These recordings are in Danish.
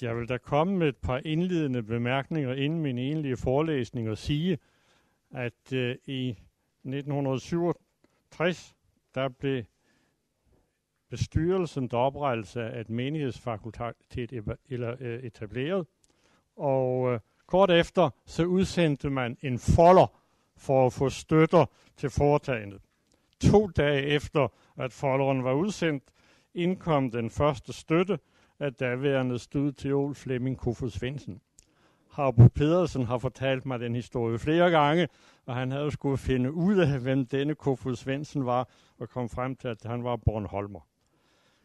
Jeg vil da komme med et par indledende bemærkninger inden min egentlige forelæsning og sige, at øh, i 1967, der blev bestyrelsen der oprettelse af et menighedsfakultet eller, øh, etableret, og øh, kort efter så udsendte man en folder for at få støtter til foretagendet. To dage efter, at folderen var udsendt, indkom den første støtte af daværende stødteol Flemming Kofod Svendsen. Harbo Pedersen har fortalt mig den historie flere gange, og han havde skulle finde ud af, hvem denne Kofod Svendsen var, og kom frem til, at han var Bornholmer.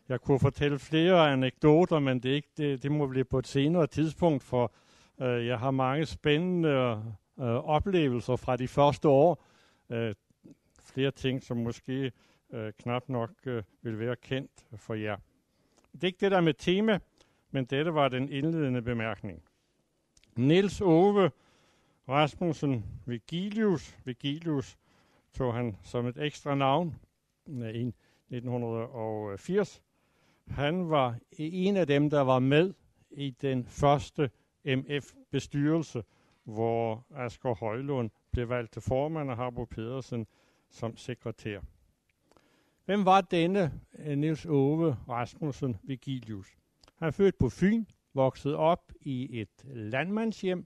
Jeg kunne fortælle flere anekdoter, men det, ikke, det, det må blive på et senere tidspunkt, for øh, jeg har mange spændende øh, oplevelser fra de første år. Øh, flere ting, som måske øh, knap nok øh, vil være kendt for jer. Det er ikke det der med tema, men dette var den indledende bemærkning. Niels Ove Rasmussen Vigilius, Vigilius tog han som et ekstra navn i 1980. Han var en af dem, der var med i den første MF-bestyrelse, hvor Asger Højlund blev valgt til formand og Harbo Pedersen som sekretær. Hvem var denne eh, Niels Ove Rasmussen Vigilius? Han er født på Fyn, vokset op i et landmandshjem,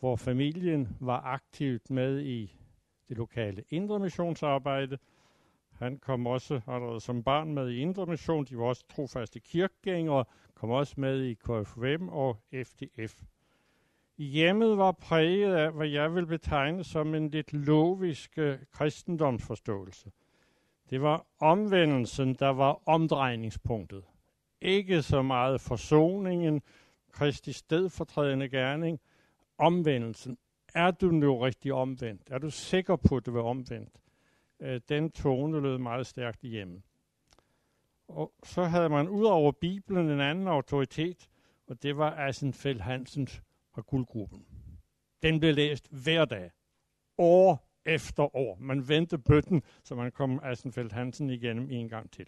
hvor familien var aktivt med i det lokale indre missionsarbejde. Han kom også allerede som barn med i indre mission. De var også trofaste kirkegængere, kom også med i KFUM og FDF. Hjemmet var præget af, hvad jeg vil betegne som en lidt lovisk eh, kristendomsforståelse. Det var omvendelsen, der var omdrejningspunktet. Ikke så meget forsoningen, Kristi stedfortrædende gerning, omvendelsen. Er du nu rigtig omvendt? Er du sikker på, at du er omvendt? Øh, den tone lød meget stærkt hjemme. Og så havde man ud over Bibelen en anden autoritet, og det var Asenfeldt Hansens fra guldgruppen. Den blev læst hver dag, år efter år. Man vendte bøtten, så man kom Asenfeldt Hansen igennem en gang til.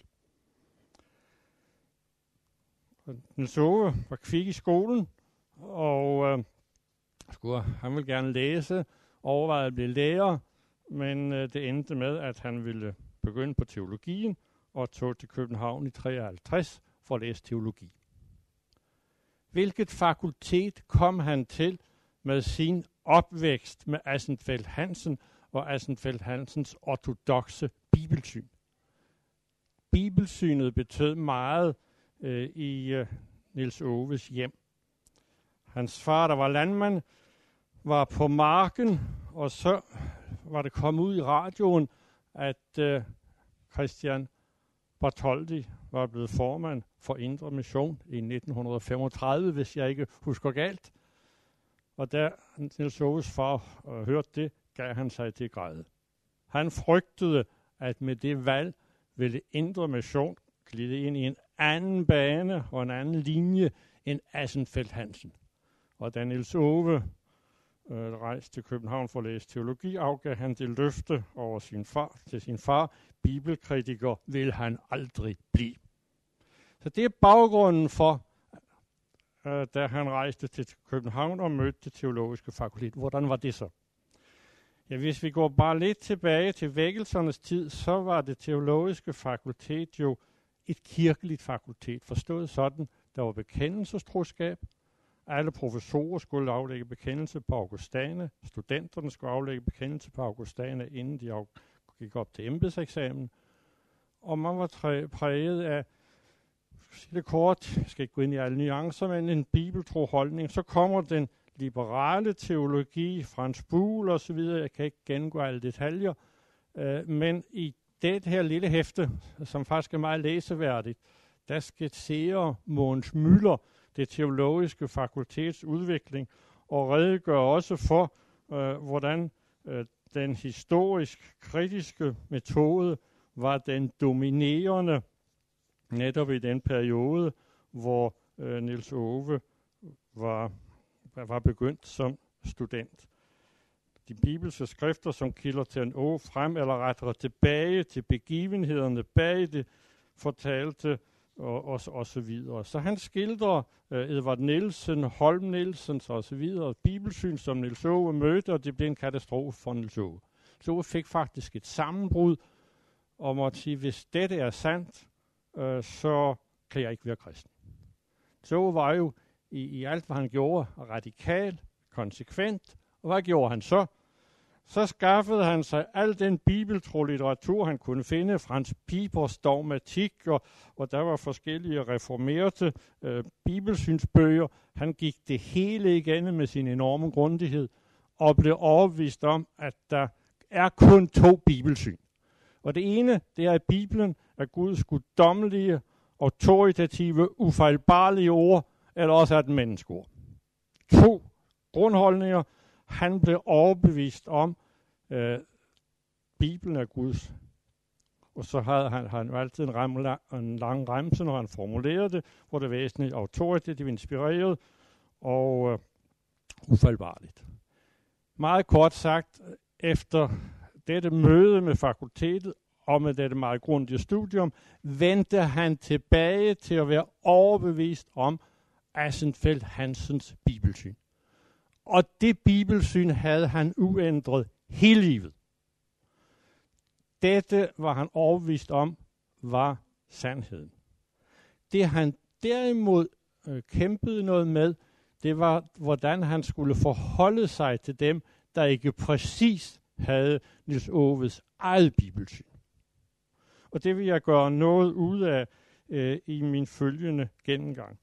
Den så var kvik i skolen, og øh, skulle, han ville gerne læse, overvejede at blive lærer, men øh, det endte med, at han ville begynde på teologien og tog til København i 53 for at læse teologi. Hvilket fakultet kom han til med sin opvækst med Assenfeldt Hansen og Assenfeldt Hansens ortodoxe bibelsyn? Bibelsynet betød meget øh, i øh, Nils Oves hjem. Hans far, der var landmand, var på marken, og så var det kommet ud i radioen, at øh, Christian Bartoldi var blevet formand for Indre Mission i 1935, hvis jeg ikke husker galt. Og da Niels Oves far øh, hørte det, gav han sig til græde. Han frygtede, at med det valg ville Indre Mission glide ind i en anden bane og en anden linje end Assenfeldt Hansen. Og da Niels Ove øh, rejste til København for at læse teologi, afgav han det løfte over sin far, til sin far. Bibelkritiker vil han aldrig blive. Så det er baggrunden for, øh, da han rejste til København og mødte det teologiske fakultet. Hvordan var det så? Ja, hvis vi går bare lidt tilbage til vækkelsernes tid, så var det teologiske fakultet jo et kirkeligt fakultet, forstået sådan, der var bekendelsestroskab, alle professorer skulle aflægge bekendelse på Augustane. Studenterne skulle aflægge bekendelse på Augustane, inden de gik op til embedseksamen. Og man var præget af, det kort, jeg skal ikke gå ind i alle nuancer, men en bibeltro holdning. Så kommer den liberale teologi, Frans Buhl og så videre. Jeg kan ikke gennemgå alle detaljer. Øh, men i det her lille hæfte, som faktisk er meget læseværdigt, der skitserer Måns Møller det teologiske fakultets udvikling, og redegør også for, øh, hvordan øh, den historisk kritiske metode var den dominerende netop i den periode, hvor øh, Nils Ove var, var begyndt som student. De bibelske skrifter, som kilder til en å frem eller rettere tilbage til begivenhederne bag det, fortalte og, og, og så videre. Så han skildrer uh, Edvard Nielsen, Holm Nielsen og så videre, bibelsyn, som Niels Ove mødte, og det blev en katastrofe for Niels Ove. Niels Ove fik faktisk et sammenbrud, og måtte sige, hvis dette er sandt, uh, så kan jeg ikke være kristen. Så var jo i, i alt, hvad han gjorde, radikal, konsekvent, og hvad gjorde han så? Så skaffede han sig al den bibeltro litteratur, han kunne finde, Frans Pipers dogmatik, og, og der var forskellige reformerte øh, bibelsynsbøger. Han gik det hele igennem med sin enorme grundighed, og blev overbevist om, at der er kun to bibelsyn. Og det ene, det er, at Bibelen er Guds guddommelige, autoritative, ufejlbarlige ord, eller også er den menneskeord. To grundholdninger, han blev overbevist om, øh, Bibelen er Guds. Og så havde han, han altid en, rem, en lang remse, når han formulerede det, hvor det væsentligt autoritativt inspireret og øh, ufaldbarligt. Meget kort sagt, efter dette møde med fakultetet og med dette meget grundige studium, vendte han tilbage til at være overbevist om Assenfeldt Hansens bibelsyn. Og det bibelsyn havde han uændret hele livet. Dette var han overvist om, var sandheden. Det han derimod øh, kæmpede noget med, det var, hvordan han skulle forholde sig til dem, der ikke præcis havde Nils Oves eget bibelsyn. Og det vil jeg gøre noget ud af øh, i min følgende gennemgang.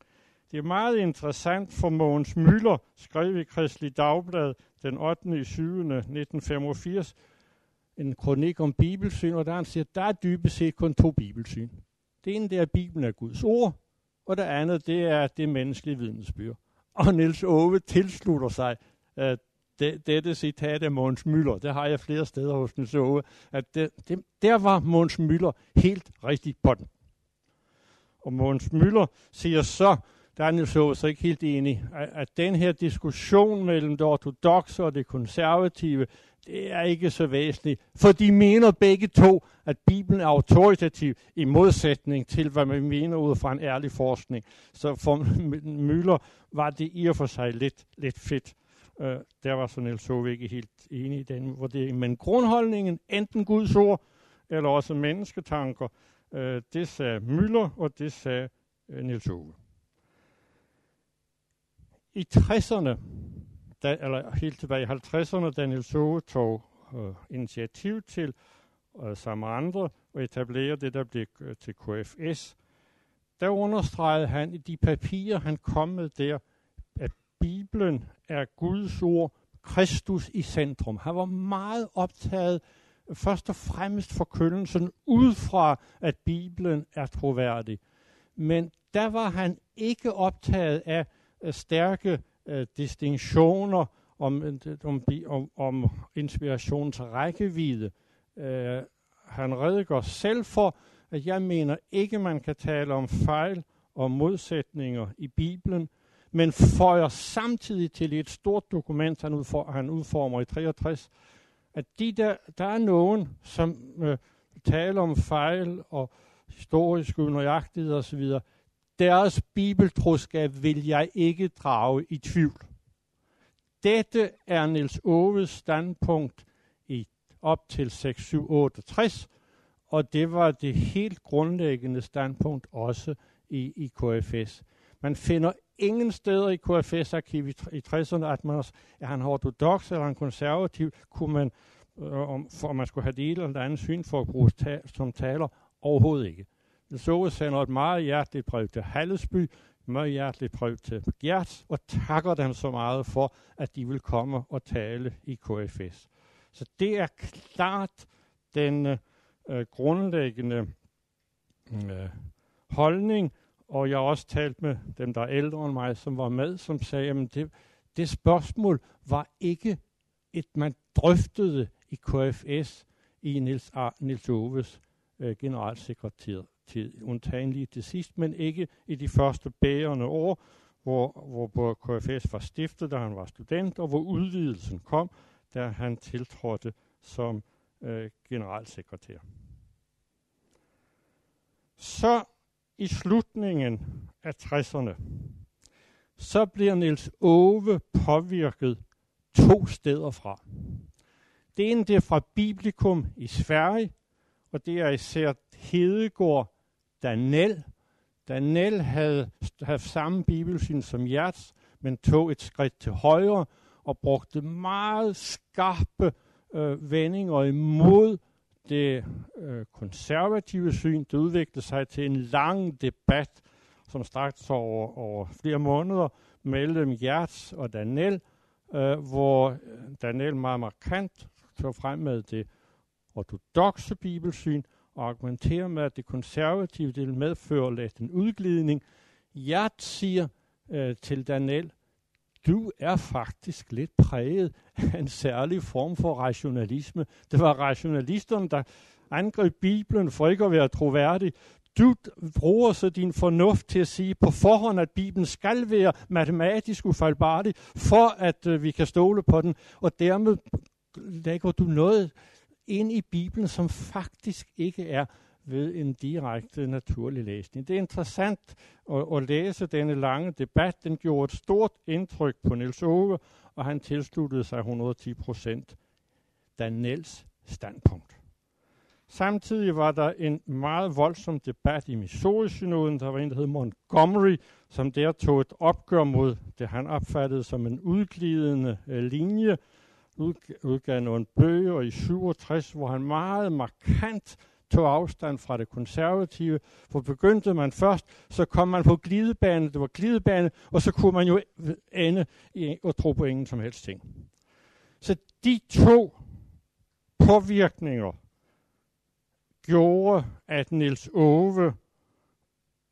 Det er meget interessant, for Mogens Møller skrev i Kristelig Dagblad den 8. 7. 1985 en kronik om bibelsyn, og der han siger, der er dybest set kun to bibelsyn. Det ene det er, at Bibelen er Guds ord, og det andet det er det menneskelige vidnesbyrd. Og Niels Ove tilslutter sig at det, dette citat af Måns Møller. Det har jeg flere steder hos Niels Ove. At det, det, der var Måns Møller helt rigtigt på den. Og Måns Møller siger så, der er Niels så ikke helt enig, at, at den her diskussion mellem det ortodoxe og det konservative, det er ikke så væsentligt, for de mener begge to, at Bibelen er autoritativ i modsætning til, hvad man mener ud fra en ærlig forskning. Så for Møller var det i og for sig lidt, lidt fedt. Uh, der var så Niels Hove ikke helt enig i den vurdering. Men grundholdningen, enten Guds ord, eller også mennesketanker, uh, det sagde Møller, og det sagde uh, Niels Hove i 60'erne, da, eller helt tilbage i 50'erne, da Niels Ove tog øh, initiativ til, øh, sammen med andre, at etablere det, der blev øh, til KFS, der understregede han i de papirer, han kom med der, at Bibelen er Guds ord, Kristus i centrum. Han var meget optaget først og fremmest forkyndelsen ud fra, at Bibelen er troværdig. Men der var han ikke optaget af, Øh, stærke øh, distinktioner om, øh, om, om, om inspirationens rækkevidde. Øh, han redegør selv for, at jeg mener ikke, man kan tale om fejl og modsætninger i Bibelen, men føjer samtidig til et stort dokument, han, udfor, han udformer i 63, at de der, der er nogen, som øh, taler om fejl og historisk unøjagtighed osv., deres bibeltroskab vil jeg ikke drage i tvivl. Dette er Niels Oves standpunkt i op til 6768, og det var det helt grundlæggende standpunkt også i, i KFS. Man finder ingen steder i KFS-arkiv i, i 60'erne, at man er han ortodox eller han konservativ, kunne man, øh, om, for man skulle have det ene eller andet syn for at bruge ta- som taler, overhovedet ikke. Så sender et meget hjerteligt brev til Hallesby, meget hjerteligt brev til Gert, og takker dem så meget for, at de vil komme og tale i KFS. Så det er klart den øh, øh, grundlæggende øh, holdning, og jeg har også talt med dem, der er ældre end mig, som var med, som sagde, at det, det spørgsmål var ikke et, man drøftede i KFS i Nils, Ar- Nils Oves øh, generalsekretær tid, undtagen lige til sidst, men ikke i de første bærende år, hvor, hvor KFS var stiftet, da han var student, og hvor udvidelsen kom, da han tiltrådte som øh, generalsekretær. Så i slutningen af 60'erne, så bliver Niels Ove påvirket to steder fra. Det ene det er fra Biblikum i Sverige, og det er især Hedegård Daniel. Daniel havde haft samme bibelsyn som Jerts, men tog et skridt til højre og brugte meget skarpe øh, vendinger imod det øh, konservative syn. Det udviklede sig til en lang debat, som strakte sig over, over flere måneder, mellem Jerts og Daniel, øh, hvor øh, Daniel meget markant tog frem med det ortodoxe bibelsyn, og argumenterer med, at det konservative det medfører lidt en udglidning. Jeg siger øh, til Daniel, du er faktisk lidt præget af en særlig form for rationalisme. Det var rationalisterne, der angreb Bibelen for ikke at være troværdig. Du bruger så din fornuft til at sige på forhånd, at Bibelen skal være matematisk ufejlbarlig, for at øh, vi kan stole på den, og dermed lægger du noget ind i Bibelen, som faktisk ikke er ved en direkte naturlig læsning. Det er interessant at, at læse denne lange debat. Den gjorde et stort indtryk på Niels Ove, og han tilsluttede sig 110 procent Daniels standpunkt. Samtidig var der en meget voldsom debat i Missouri-synoden. Der var en, der hed Montgomery, som der tog et opgør mod det, han opfattede som en udglidende øh, linje, udgav nogle bøger i 67, hvor han meget markant tog afstand fra det konservative. For begyndte man først, så kom man på glidebane, det var glidebane, og så kunne man jo ende i at tro på ingen som helst ting. Så de to påvirkninger gjorde, at Nils Ove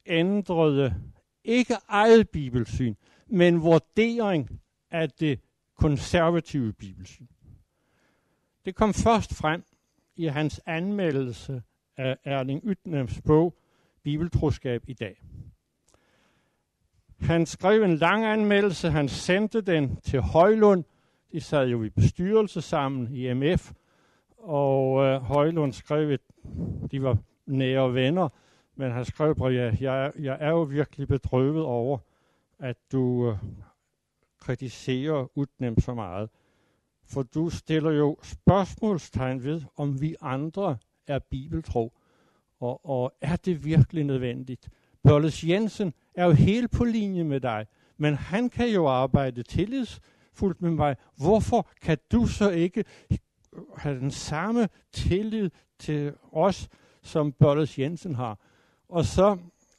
ændrede ikke eget bibelsyn, men vurdering af det konservative bibelsyn. Det kom først frem i hans anmeldelse af Erling Ytnems bog Bibeltroskab i dag. Han skrev en lang anmeldelse, han sendte den til Højlund. De sad jo i bestyrelse sammen i MF, og øh, Højlund skrev, et, de var nære venner, men han skrev at jeg, jeg er jo virkelig bedrøvet over, at du øh, kritiserer Utnem så meget. For du stiller jo spørgsmålstegn ved, om vi andre er bibeltro. Og, og er det virkelig nødvendigt? Børles Jensen er jo helt på linje med dig, men han kan jo arbejde tillidsfuldt med mig. Hvorfor kan du så ikke have den samme tillid til os, som Børles Jensen har? Og så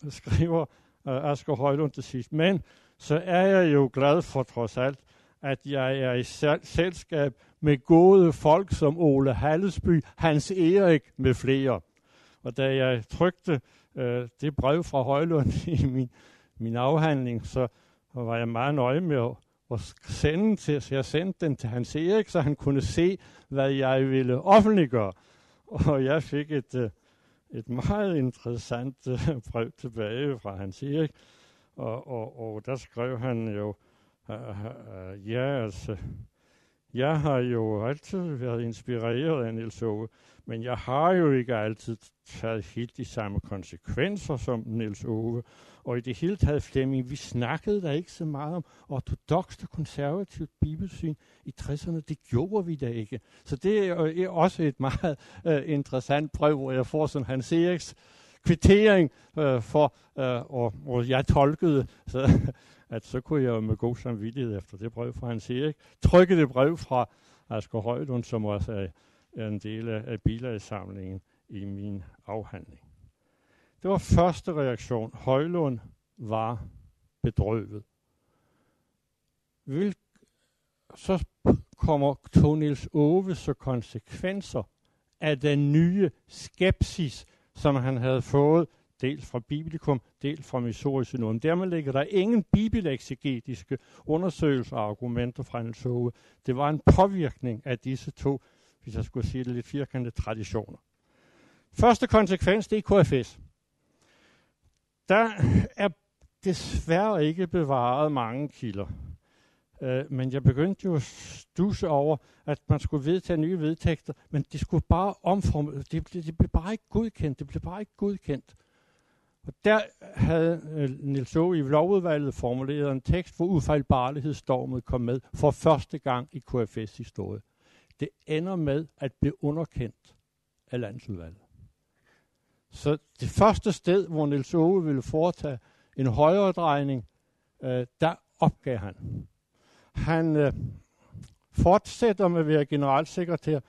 skriver øh, Asger Højlund til sidst, men så er jeg jo glad for trods alt, at jeg er i selskab med gode folk som Ole Hallesby, Hans Erik med flere. Og da jeg trykte øh, det brev fra Højlund i min, min afhandling, så var jeg meget nøje med at, at sende til, så jeg sendte den til Hans Erik, så han kunne se, hvad jeg ville offentliggøre. Og jeg fik et, øh, et meget interessant øh, brev tilbage fra Hans Erik, og, og, og der skrev han jo, ja, altså, jeg har jo altid været inspireret af Niels Ove, men jeg har jo ikke altid taget helt de samme konsekvenser som Niels Ove. Og i det hele taget, Flemming, vi snakkede der ikke så meget om ortodoxt og konservativt bibelsyn i 60'erne. Det gjorde vi da ikke. Så det er også et meget uh, interessant brev, hvor jeg får sådan Hans Eriks kvittering øh, for, øh, og, og jeg tolkede, så, at så kunne jeg med god samvittighed efter det brev fra Hans Erik, trykke det brev fra Asger Højlund, som også er en del af, bilagssamlingen i min afhandling. Det var første reaktion. Højlund var bedrøvet. Vil, så kommer Tonils Ove så konsekvenser af den nye skepsis, som han havde fået, dels fra Biblikum, dels fra Missouri-synoden. Dermed ligger der ingen bibelexegetiske undersøgelser og argumenter fra en Ove. Det var en påvirkning af disse to hvis jeg skulle sige det lidt firkantede, traditioner. Første konsekvens, det er KFS. Der er desværre ikke bevaret mange kilder. Øh, men jeg begyndte jo at stusse over, at man skulle vedtage nye vedtægter, men de skulle bare omforme, det, de, de blev bare ikke godkendt, det blev bare ikke godkendt. Og der havde øh, Nils i lovudvalget formuleret en tekst, hvor ufejlbarlighedsstormet kom med for første gang i KFS historie. Det ender med at blive underkendt af landsudvalget. Så det første sted, hvor Nils Ove ville foretage en højere drejning, øh, der opgav han. Han øh, fortsætter med at være generalsekretær,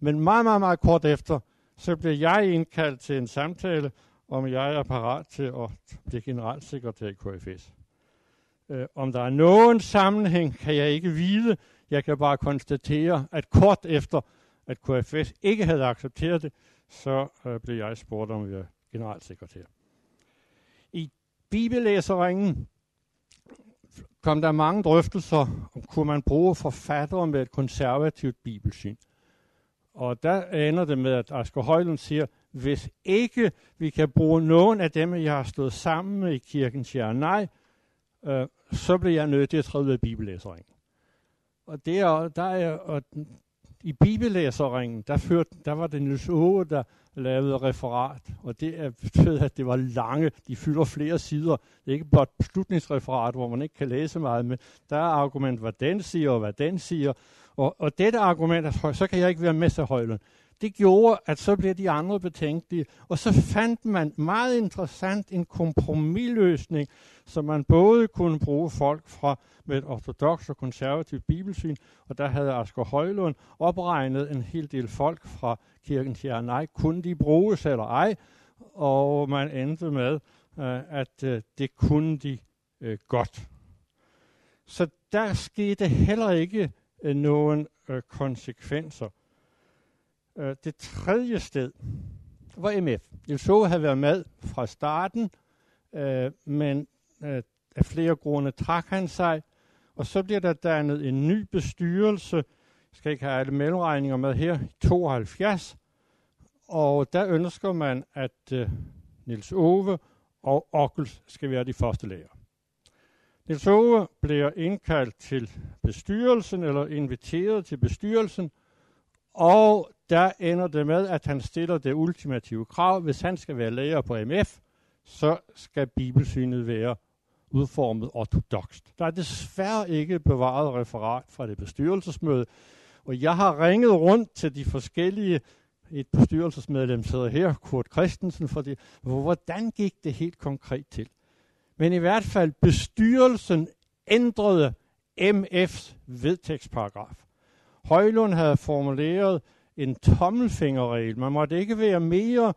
men meget, meget, meget kort efter, så bliver jeg indkaldt til en samtale, om jeg er parat til at blive generalsekretær i KFS. Øh, om der er nogen sammenhæng, kan jeg ikke vide. Jeg kan bare konstatere, at kort efter, at KFS ikke havde accepteret det, så øh, blev jeg spurgt om jeg er generalsekretær. I bibellæseringen kom der mange drøftelser om, kunne man bruge forfattere med et konservativt bibelsyn. Og der ender det med, at Asger Højlund siger, hvis ikke vi kan bruge nogen af dem, jeg har stået sammen med i kirken, siger nej, øh, så bliver jeg nødt til at træde ud af bibellæseringen. Og det er, der er, og i bibellæseringen, der, førte, der var det Niels Ove, der lavede referat, og det er betød, at det var lange, de fylder flere sider. Det er ikke blot beslutningsreferat, hvor man ikke kan læse meget, men der er argument, hvad den siger, og hvad den siger. Og, og dette argument, så kan jeg ikke være med til højlen. Det gjorde, at så blev de andre betænkelige, og så fandt man meget interessant en kompromisløsning, så man både kunne bruge folk fra med et ortodox og konservativt bibelsyn, og der havde Asger Højlund opregnet en hel del folk fra kirken til nej, kunne de bruges eller ej, og man endte med, øh, at øh, det kunne de øh, godt. Så der skete heller ikke øh, nogen øh, konsekvenser. Øh, det tredje sted var MF. Jeg så været med fra starten, øh, men øh, af flere grunde trak han sig, og så bliver der dannet en ny bestyrelse, jeg skal ikke have alle mellemregninger med her, 72, og der ønsker man, at øh, Nils Ove og Ockels skal være de første lærer. Nils Ove bliver indkaldt til bestyrelsen, eller inviteret til bestyrelsen, og der ender det med, at han stiller det ultimative krav. Hvis han skal være læger på MF, så skal bibelsynet være udformet ortodokst. Der er desværre ikke bevaret referat fra det bestyrelsesmøde, og jeg har ringet rundt til de forskellige et bestyrelsesmedlem sidder her, Kurt Christensen, for det. Hvordan gik det helt konkret til? Men i hvert fald bestyrelsen ændrede MF's vedtægtsparagraf. Højlund havde formuleret en tommelfingerregel. Man måtte ikke være mere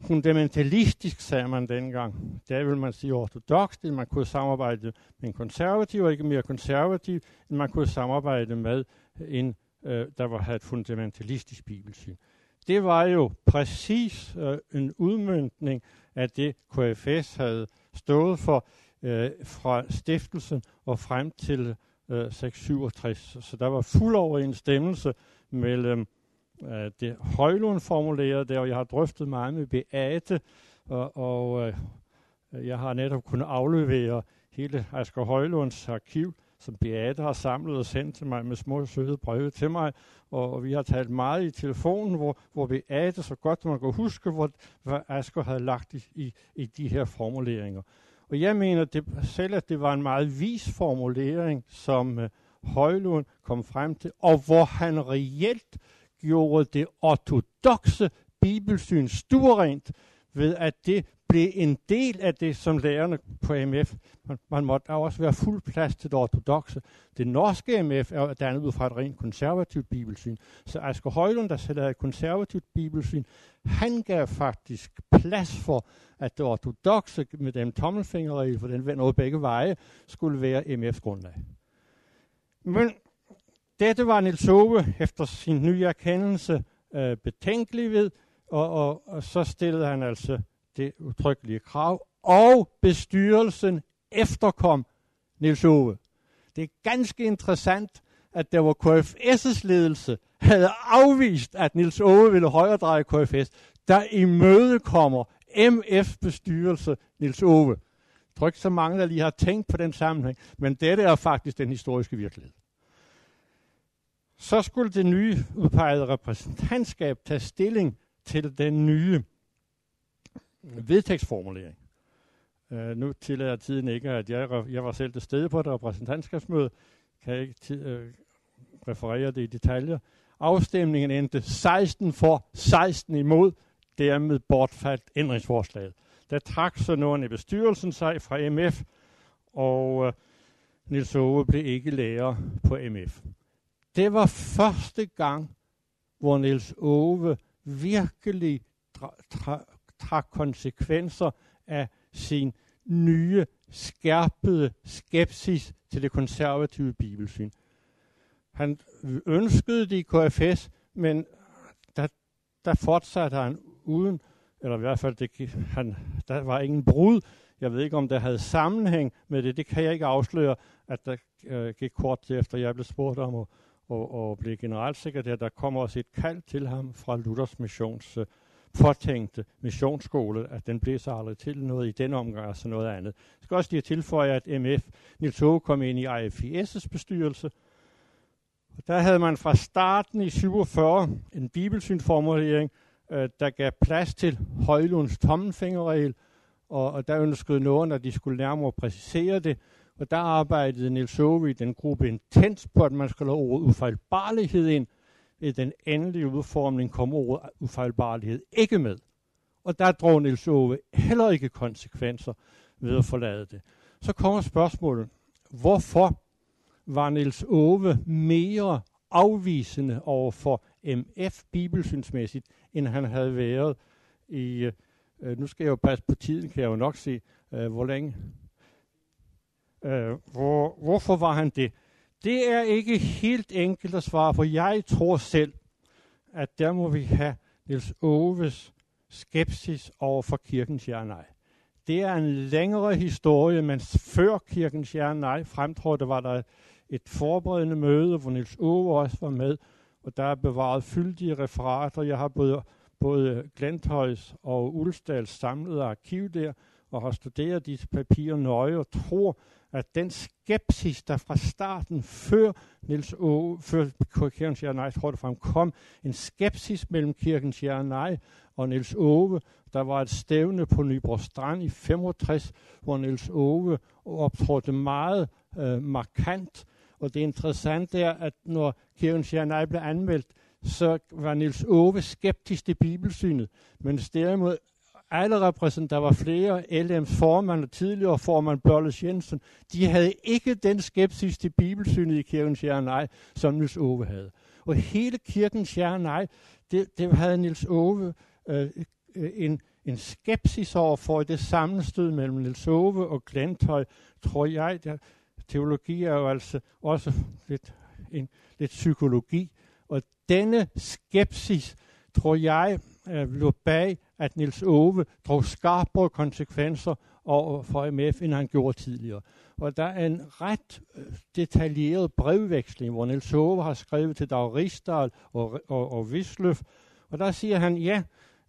fundamentalistisk, sagde man dengang. Det vil man sige ortodox, at man kunne samarbejde med en konservativ, og ikke mere konservativ, end man kunne samarbejde med en, øh, der var, havde et fundamentalistisk bibelsyn. Det var jo præcis øh, en udmyndning af det, KFS havde stået for øh, fra stiftelsen og frem til øh, 667. Så der var fuld overensstemmelse mellem øh, det Højlund formulerede der, og jeg har drøftet meget med Beate, og, og øh, jeg har netop kunnet aflevere hele Asger Højlunds arkiv, som Beate har samlet og sendt til mig med små søde breve til mig, og, og vi har talt meget i telefonen, hvor, hvor Beate så godt man kan huske, hvor, hvad Asger havde lagt i, i, i de her formuleringer. Og jeg mener det, selv, at det var en meget vis formulering, som øh, Højlund kom frem til, og hvor han reelt gjorde det ortodoxe bibelsyn stuerent ved, at det blev en del af det, som lærerne på MF, man, man måtte også være fuld plads til det ortodoxe. Det norske MF er dannet ud fra et rent konservativt bibelsyn. Så Asger Højlund, der selv havde et konservativt bibelsyn, han gav faktisk plads for, at det ortodoxe med den tommelfingerregel, for den vender begge veje, skulle være MF's grundlag. Men dette var Nils Ove efter sin nye erkendelse øh, betænkelig ved, og, og, og så stillede han altså det utryggelige krav, og bestyrelsen efterkom Nils Ove. Det er ganske interessant, at der var KFS' ledelse havde afvist, at Nils Ove ville højredreje KFS, der imødekommer MF-bestyrelse Nils Ove. Jeg tror ikke så mange, der lige har tænkt på den sammenhæng, men dette er faktisk den historiske virkelighed. Så skulle det nye udpegede repræsentantskab tage stilling til den nye vedtægtsformulering. Uh, nu tillader tiden ikke, at jeg, jeg var selv til stede på et repræsentantskabsmøde, kan jeg ikke øh, referere det i detaljer. Afstemningen endte 16 for, 16 imod, dermed bortfaldt ændringsforslaget. Der trak så nogen i bestyrelsen sig fra MF, og øh, Nils Ove blev ikke lærer på MF. Det var første gang, hvor Nils Ove virkelig trak konsekvenser af sin nye, skærpede skepsis til det konservative bibelsyn. Han ønskede det i KFS, men der, der fortsatte han uden, eller i hvert fald, det, han, der var ingen brud. Jeg ved ikke, om der havde sammenhæng med det. Det kan jeg ikke afsløre, at der øh, gik kort til efter, jeg blev spurgt om at, og, og blive generalsekretær. Der kom også et kald til ham fra Luthers missions øh, påtænkte missionsskole, at den blev så aldrig til noget i den omgang og så noget andet. Jeg skal også lige tilføje, at MF Nils Håge kom ind i IFIS' bestyrelse, og der havde man fra starten i 47 en bibelsynformulering, øh, der gav plads til Højlunds tommelfingerregel, og, og der ønskede nogen, at de skulle nærmere præcisere det, og der arbejdede Nils Ove i den gruppe intens på, at man skulle have ordet ufejlbarlighed ind. I den endelige udformning kom ordet ufejlbarlighed ikke med. Og der drog Niels Ove heller ikke konsekvenser ved at forlade det. Så kommer spørgsmålet, hvorfor var Niels Ove mere afvisende over for MF bibelsynsmæssigt, end han havde været i, øh, nu skal jeg jo passe på tiden, kan jeg jo nok se, øh, hvor længe, Øh, hvor, hvorfor var han det? Det er ikke helt enkelt at svare for Jeg tror selv, at der må vi have Niels Oves skepsis over for kirkens ja nej. Det er en længere historie, men før kirkens ja nej fremtrådte, var der et forberedende møde, hvor Niels Ove også var med, og der er bevaret fyldige referater. Jeg har både, både Glenthøjs og Ulsdals samlede arkiv der, og har studeret disse papirer nøje og tror, at den skepsis, der fra starten, før Niels O, før kirkens ja nej, tror det frem, kom en skepsis mellem kirkens ja nej og Niels Ove. Der var et stævne på Nyborg Strand i 65, hvor Niels Ove optrådte meget øh, markant. Og det interessante er, at når kirkens ja nej blev anmeldt, så var Niels Ove skeptisk til bibelsynet, men derimod alle repræsentanter, der var flere, LM's formand og tidligere formand Børles Jensen, de havde ikke den skepsis til bibelsynet i kirkens ja nej, som Nils Ove havde. Og hele kirkens ja nej, det, det havde Nils Ove øh, øh, en, en skepsis over for det sammenstød mellem Nils Ove og Glentøj, tror jeg. Der, teologi er jo altså også lidt, en, lidt psykologi. Og denne skepsis, tror jeg, øh, lå bag at Nils Ove drog skarpere konsekvenser over for MF, end han gjorde tidligere. Og der er en ret øh, detaljeret brevveksling, hvor Nils Ove har skrevet til Dag Rigsdal og, og, og Visløf, og der siger han, ja,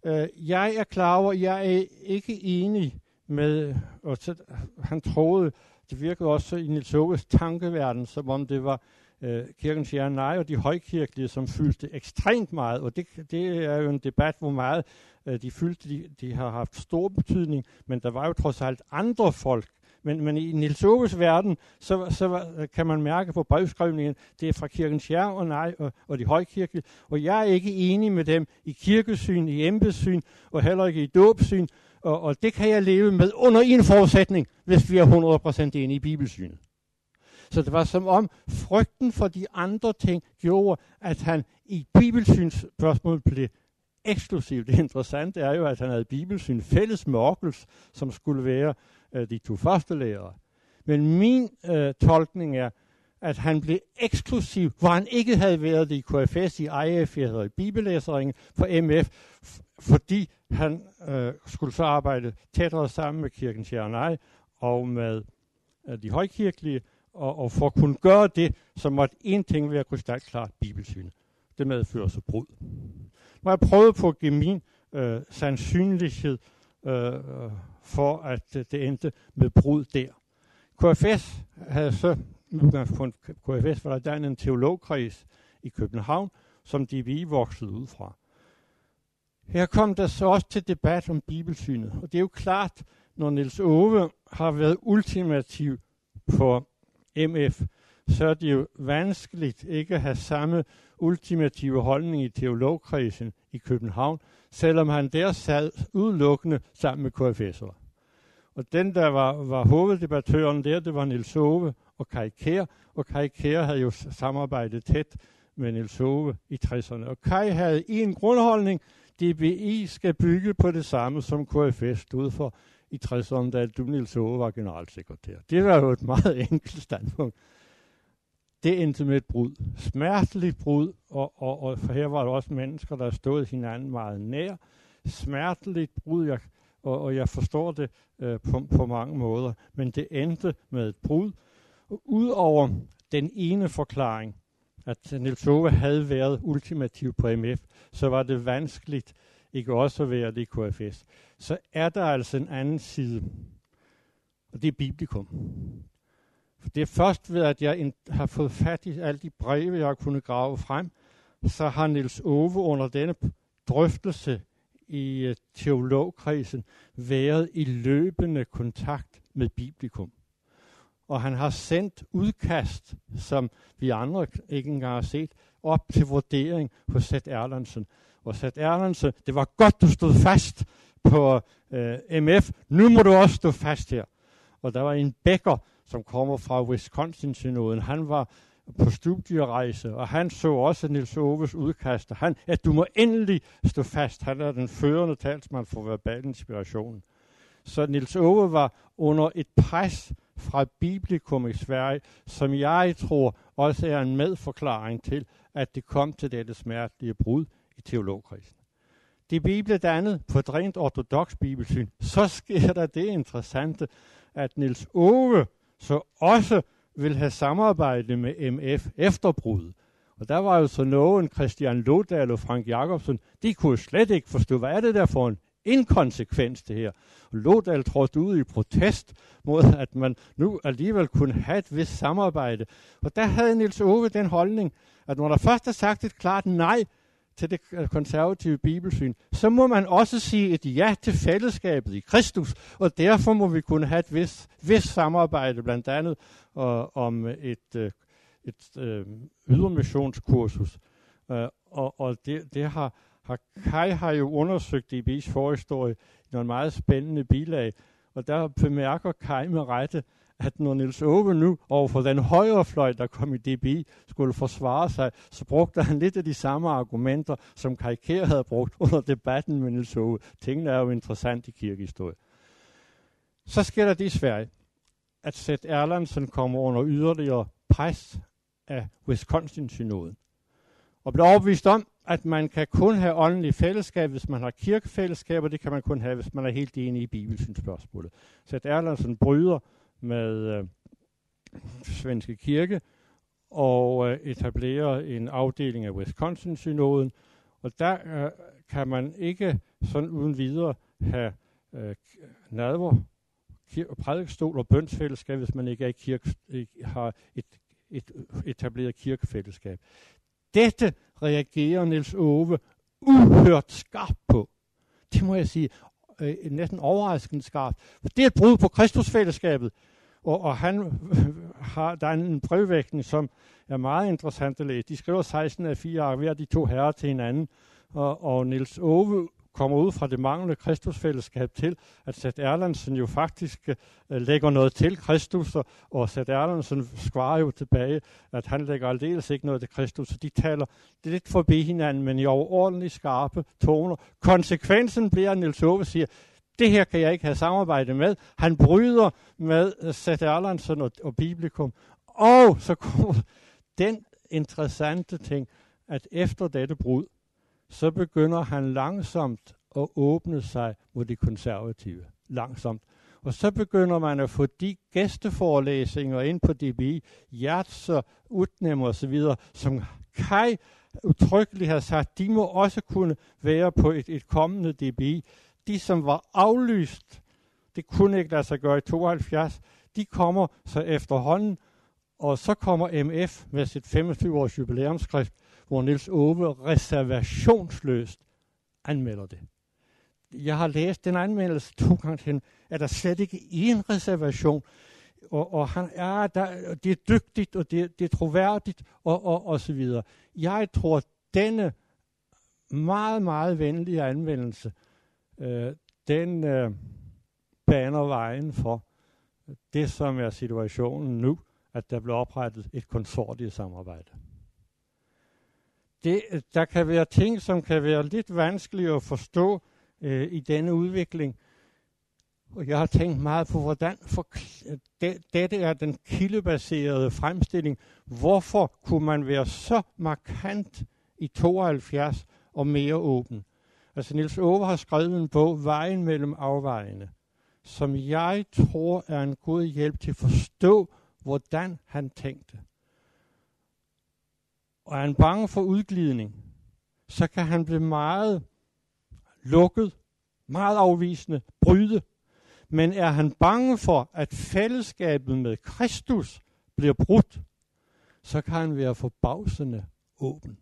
øh, jeg er klar over, jeg er ikke enig med, og så, øh, han troede, det virkede også i Nils Oves tankeverden, som om det var øh, kirkens ja nej og de højkirkelige, som fyldte ekstremt meget, og det, det er jo en debat, hvor meget øh, de fyldte, de, de har haft stor betydning, men der var jo trods alt andre folk, men, men i Nils Oves verden, så, så øh, kan man mærke på brevskrivningen, det er fra kirkens ja og nej og, og de højkirkelige. Og jeg er ikke enig med dem i kirkesyn, i embedssyn og heller ikke i dåbsyn. Og, og det kan jeg leve med under en forudsætning, hvis vi er 100% enige i bibelsynet. Så det var som om frygten for de andre ting gjorde, at han i bibelsyns spørgsmål blev eksklusivt. Det interessante er jo, at han havde bibelsyn fælles med Orkels, som skulle være øh, de to første lærere. Men min øh, tolkning er, at han blev eksklusiv, hvor han ikke havde været i KFS, i IF, eller i bibellæseringen for MF, fordi han øh, skulle så arbejde tættere sammen med kirkens Jernej og med øh, de højkirkelige, og, og for at kunne gøre det, så måtte en ting være krystalklart bibelsyn. Det medfører så brud. Nu jeg prøvet på at give min øh, sandsynlighed øh, for, at øh, det endte med brud der. KFS havde så, udgangspunkt KFS var der en teologkreds i København, som DBI voksede ud fra. Her kom der så også til debat om bibelsynet, og det er jo klart, når Niels Ove har været ultimativ på MF, så er det jo vanskeligt ikke at have samme ultimative holdning i teologkredsen i København, selvom han der sad udelukkende sammen med KFS'er. Og den, der var, var hoveddebattøren der, det var Nils Ove og Kai Kær, og Kai Kær havde jo samarbejdet tæt med Nils Ove i 60'erne. Og Kai havde en grundholdning, DBI skal bygge på det samme, som KFS stod for i 60'erne, da du, Nils Ove, var generalsekretær. Det var jo et meget enkelt standpunkt. Det endte med et brud. Smerteligt brud, og, og, og for her var der også mennesker, der stod hinanden meget nær. Smerteligt brud, jeg, og, og jeg forstår det øh, på, på mange måder. Men det endte med et brud. Udover den ene forklaring, at Niels Ove havde været ultimativ på MF, så var det vanskeligt ikke også at være det i KFS. Så er der altså en anden side, og det er biblikum. For det er først ved, at jeg har fået fat i alle de breve, jeg har kunnet grave frem, så har Niels Ove under denne drøftelse i øh, teologkredsen været i løbende kontakt med biblikum og han har sendt udkast, som vi andre ikke engang har set, op til vurdering hos Seth Erlandsen. Og Seth Erlandsen, det var godt, du stod fast på øh, MF. Nu må du også stå fast her. Og der var en bækker, som kommer fra Wisconsin-synoden. Han var på studierejse, og han så også Nils Oves udkast. Han, at du må endelig stå fast. Han er den førende talsmand for verbal inspiration. Så Nils Ove var under et pres fra Biblikum i Sverige, som jeg tror også er en medforklaring til, at det kom til dette smertelige brud i teologkrisen. Det Bibel dannet på et rent ortodox bibelsyn, så sker der det interessante, at Nils Ove så også vil have samarbejde med MF efterbrud. Og der var jo så nogen, Christian Lodal og Frank Jacobsen, de kunne slet ikke forstå, hvad er det der for en inkonsekvens, det her. Og Lodal trådte ud i protest mod, at man nu alligevel kunne have et vist samarbejde. Og der havde Nils Ove den holdning, at når der først er sagt et klart nej til det konservative bibelsyn, så må man også sige et ja til fællesskabet i Kristus, og derfor må vi kunne have et vist, vist samarbejde, blandt andet og, om et, øh, et øh, ydermissionskursus. Øh, og og det, det har har Kai har jo undersøgt DB's forhistorie i nogle meget spændende bilag, og der bemærker Kai med rette, at når Nils Ove nu overfor den højre fløj, der kom i DBI, skulle forsvare sig, så brugte han lidt af de samme argumenter, som Kai havde brugt under debatten med Nils Ove. Tingene er jo interessant i kirkehistorie. Så sker der det i Sverige, at Seth Erlandsen kommer under yderligere pres af Wisconsin-synoden, og blev overbevist om, at man kan kun have åndelig fællesskab, hvis man har kirkefællesskab, og det kan man kun have, hvis man er helt enig i bibelsynsspørgsmålet. Så at Erlandsen bryder med øh, Svenske Kirke og øh, etablerer en afdeling af Wisconsin-synoden, og der øh, kan man ikke sådan uden videre have øh, nadver, kir- prædikestol og bønsfællesskab, hvis man ikke, er i kirke, har et, et etableret kirkefællesskab. Dette reagerer Niels Ove uhørt skarpt på. Det må jeg sige, øh, næsten overraskende skarpt. For det er et brud på Kristusfællesskabet. Og, og han har, der er en brevvægtning, som er meget interessant at læse. De skriver 16 af 4 hver de to herrer til hinanden. Og, og Niels Ove kommer ud fra det manglende kristusfællesskab til, at Seth Erlandsen jo faktisk uh, lægger noget til Kristus, og, og Seth Erlandsen svarer jo tilbage, at han lægger aldeles ikke noget til Kristus, så de taler lidt forbi hinanden, men i overordentlig skarpe toner. Konsekvensen bliver, at Niels Ove siger, det her kan jeg ikke have samarbejde med. Han bryder med øh, Sette Erlandsen og, og Biblikum. Og så kommer den interessante ting, at efter dette brud, så begynder han langsomt at åbne sig mod de konservative. Langsomt. Og så begynder man at få de gæsteforelæsninger ind på DBI, Hjerts og Utnem og så videre, som Kai utryggeligt har sagt, de må også kunne være på et, et kommende DBI. De, som var aflyst, det kunne ikke lade sig gøre i 72, de kommer så efterhånden, og så kommer MF med sit 25-års jubilæumsskrift, hvor Nils Ove reservationsløst anmelder det. Jeg har læst den anmeldelse to gange til, at der slet ikke en reservation. Og, og han er der, det er dygtigt, og det, det er troværdigt, og, og, og så videre. Jeg tror, denne meget, meget venlige anvendelse, øh, den øh, baner vejen for det, som er situationen nu, at der bliver oprettet et konsortiesamarbejde. Det, øh, der kan være ting, som kan være lidt vanskelige at forstå øh, i denne udvikling. Og jeg har tænkt meget på, hvordan for, det, dette er den kildebaserede fremstilling. Hvorfor kunne man være så markant i 72 og mere åben? Altså Nils Ove har skrevet en bog, Vejen mellem afvejene, som jeg tror er en god hjælp til at forstå, hvordan han tænkte. Og er han bange for udglidning, så kan han blive meget lukket, meget afvisende, bryde. Men er han bange for, at fællesskabet med Kristus bliver brudt, så kan han være forbavsende åben.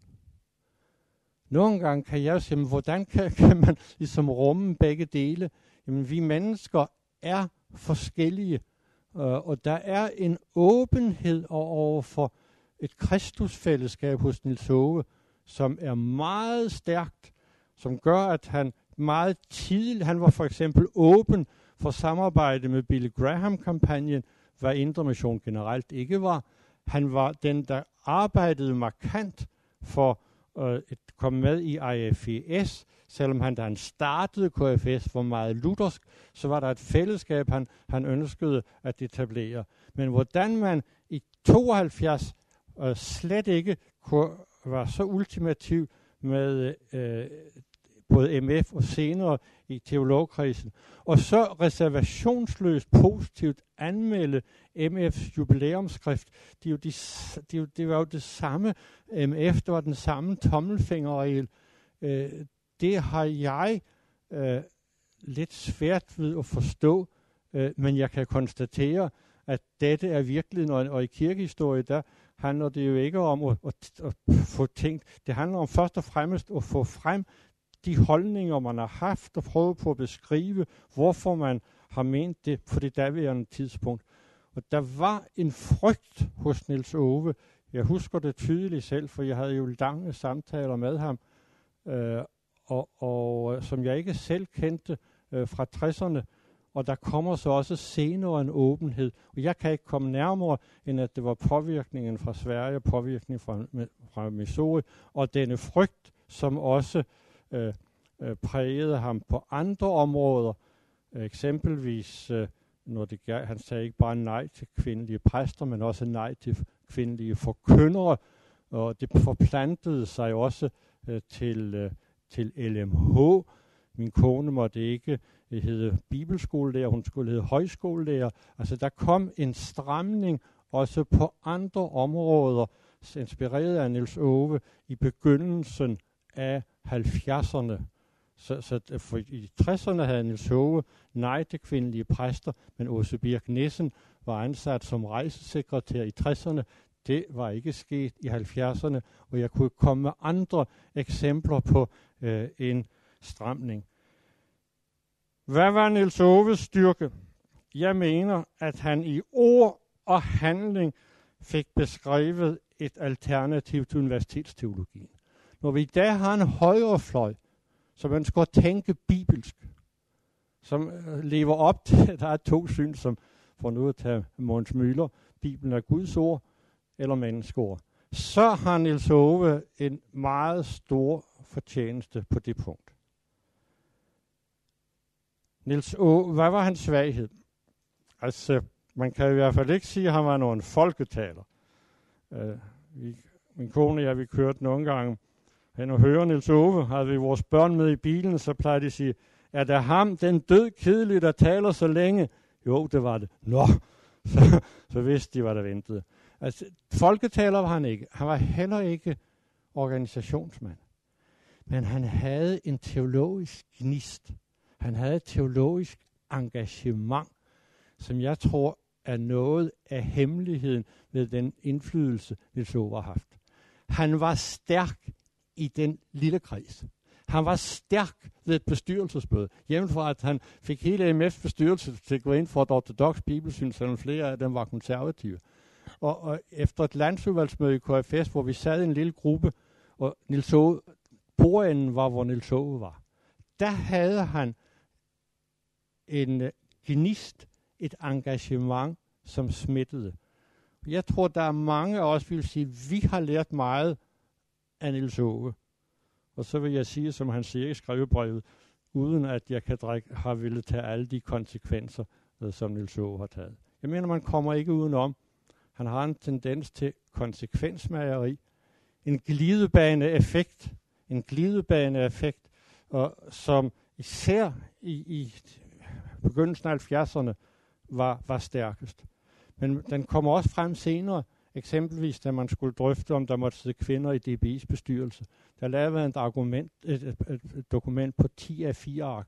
Nogle gange kan jeg sige, hvordan kan, kan man ligesom rumme begge dele? Jamen, vi mennesker er forskellige, øh, og der er en åbenhed over for et kristusfællesskab hos Nils Hove, som er meget stærkt, som gør, at han meget tidligt, han var for eksempel åben for samarbejde med Billy Graham-kampagnen, hvad Indre Mission generelt ikke var. Han var den, der arbejdede markant for øh, kom med i IFES, selvom han, da han startede KFS, var meget luthersk, så var der et fællesskab, han, han ønskede at etablere. Men hvordan man i 72 øh, slet ikke kunne, var så ultimativ med øh, både MF og senere i teologkrisen, og så reservationsløst positivt anmelde MF's jubilæumsskrift. Det, er jo de, det, er jo, det var jo det samme MF, der var den samme tommelfingerregel. Øh, det har jeg øh, lidt svært ved at forstå, øh, men jeg kan konstatere, at dette er virkelig, og, og i kirkehistorie, der handler det jo ikke om at, at, at få tænkt, det handler om først og fremmest at få frem de holdninger, man har haft, og prøvet på at beskrive, hvorfor man har ment det på det daværende tidspunkt. Og der var en frygt hos Niels Ove. Jeg husker det tydeligt selv, for jeg havde jo lange samtaler med ham, øh, og, og øh, som jeg ikke selv kendte øh, fra 60'erne. Og der kommer så også senere en åbenhed. Og jeg kan ikke komme nærmere, end at det var påvirkningen fra Sverige, påvirkningen fra, fra Missouri, og denne frygt, som også øh, øh, prægede ham på andre områder. Eksempelvis, øh, når det gav, han sagde ikke bare nej til kvindelige præster, men også nej til kvindelige forkyndere. Og det forplantede sig også øh, til, øh, til LMH. Min kone måtte ikke øh, hedde bibelskolelærer, hun skulle hedde højskolelærer. Altså der kom en stramning også på andre områder, inspireret af Niels Ove i begyndelsen af 70'erne. Så, så øh, for i 60'erne havde Niels Hove nej til kvindelige præster, men Åse Birk Nissen var ansat som rejsesekretær i 60'erne. Det var ikke sket i 70'erne, og jeg kunne komme med andre eksempler på øh, en stramning. Hvad var Niels Oves styrke? Jeg mener, at han i ord og handling fik beskrevet et alternativ til universitetsteologien. Når vi i dag har en højre fløj, som ønsker at tænke bibelsk, som øh, lever op til, der er to syn, som får nu at tage Måns Møller, Bibelen er Guds ord eller menneskeord, så har Niels Ove en meget stor fortjeneste på det punkt. Niels Ove, hvad var hans svaghed? Altså, man kan i hvert fald ikke sige, at han var nogen folketaler. Uh, vi, min kone og jeg, vi kørte nogle gange hen og høre Niels Ove, havde vi vores børn med i bilen, så plejede de at sige, er der ham, den død kedelige, der taler så længe? Jo, det var det. Nå, så, så vidste de, hvad der ventede. Altså, folketaler var han ikke. Han var heller ikke organisationsmand. Men han havde en teologisk gnist. Han havde et teologisk engagement, som jeg tror er noget af hemmeligheden ved den indflydelse, Niels Ove har haft. Han var stærk i den lille kreds. Han var stærk ved et bestyrelsesmøde. Hjemmefra, at han fik hele MF's bestyrelse til at gå ind for et ortodox bibelsyn, selvom flere af dem var konservative. Og, og efter et landsudvalgsmøde i KFS, hvor vi sad i en lille gruppe, og Nils Aage, bordenden var, hvor Nils Aage var. Der havde han en øh, gnist, et engagement, som smittede. Jeg tror, der er mange af os, vil sige, vi har lært meget af Niels Ove. Og så vil jeg sige, som han siger i skrivebrevet, uden at jeg kan drikke, har ville tage alle de konsekvenser, øh, som Niels Ove har taget. Jeg mener, man kommer ikke udenom. Han har en tendens til konsekvensmageri, en glidebane-effekt, en glidebane-effekt, og som især i, i begyndelsen af 70'erne var, var stærkest. Men den kommer også frem senere, eksempelvis da man skulle drøfte, om der måtte sidde kvinder i DBI's bestyrelse. Der lavede et, argument, et, et, et, dokument på 10 af 4 ark.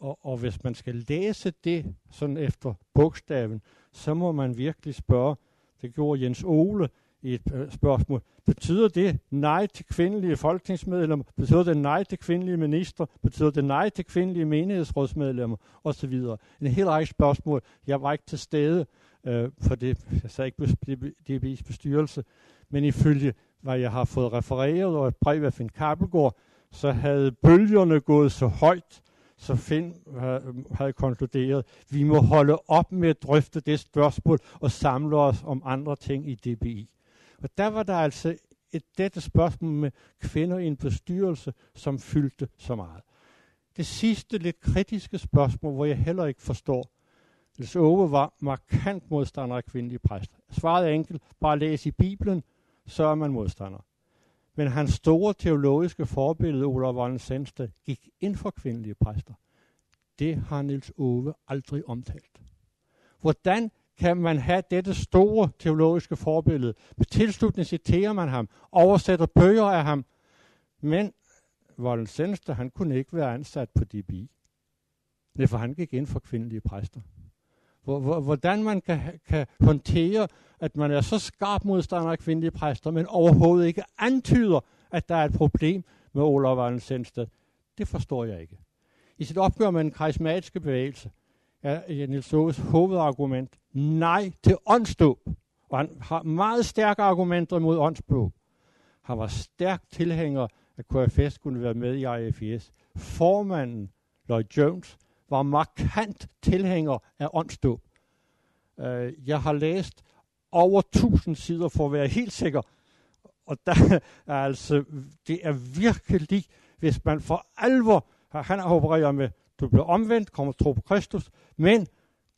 Og, og hvis man skal læse det sådan efter bogstaven, så må man virkelig spørge, det gjorde Jens Ole i et øh, spørgsmål. Betyder det nej til kvindelige folketingsmedlemmer? Betyder det nej til kvindelige minister? Betyder det nej til kvindelige menighedsrådsmedlemmer? Og så videre. En hel række spørgsmål. Jeg var ikke til stede, øh, for det, jeg sagde ikke DBI's bestyrelse, men ifølge hvad jeg har fået refereret og et brev af Finn Kappelgaard, så havde bølgerne gået så højt, så Finn øh, havde konkluderet, vi må holde op med at drøfte det spørgsmål og samle os om andre ting i DBI. Og der var der altså et dette spørgsmål med kvinder i en bestyrelse, som fyldte så meget. Det sidste lidt kritiske spørgsmål, hvor jeg heller ikke forstår, Niels Ove var markant modstander af kvindelige præster. Svaret er enkelt, bare læs i Bibelen, så er man modstander. Men hans store teologiske forbillede, Olaf Wallen gik ind for kvindelige præster. Det har Niels Ove aldrig omtalt. Hvordan kan man have dette store teologiske forbillede. Med tilslutning citerer man ham, oversætter bøger af ham. Men Volden han kunne ikke være ansat på DBI. Nej, for han gik ind for kvindelige præster. Hvordan man kan, kan håndtere, at man er så skarp modstander af kvindelige præster, men overhovedet ikke antyder, at der er et problem med Olof Volden det forstår jeg ikke. I sit opgør med den karismatiske bevægelse, er Niels Aarhus hovedargument nej til åndsdåb. Og han har meget stærke argumenter mod åndsdåb. Han var stærk tilhænger af KFS kunne være med i IFS. Formanden, Lloyd Jones, var markant tilhænger af åndsdåb. Øh, jeg har læst over 1000 sider for at være helt sikker. Og der er altså, det er virkelig, hvis man for alvor, han har med du bliver omvendt, kommer tro på Kristus, men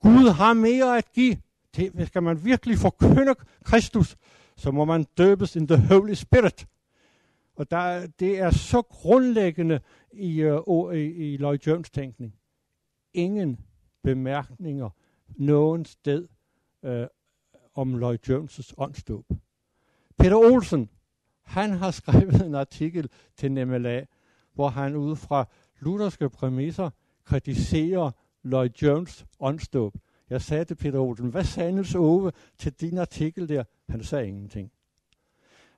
Gud har mere at give. Til, skal man virkelig forkynde Kristus, så må man døbes in the Holy Spirit. Og der, det er så grundlæggende i, uh, i, i Lloyd Jones tænkning. Ingen bemærkninger nogen sted øh, om Lloyd Jones' åndsdåb. Peter Olsen, han har skrevet en artikel til NMLA, hvor han ud fra lutherske præmisser kritiserer Lloyd Jones åndsdåb. Jeg sagde til Peter Olsen, hvad sagde Niels Ove til din artikel der? Han sagde ingenting.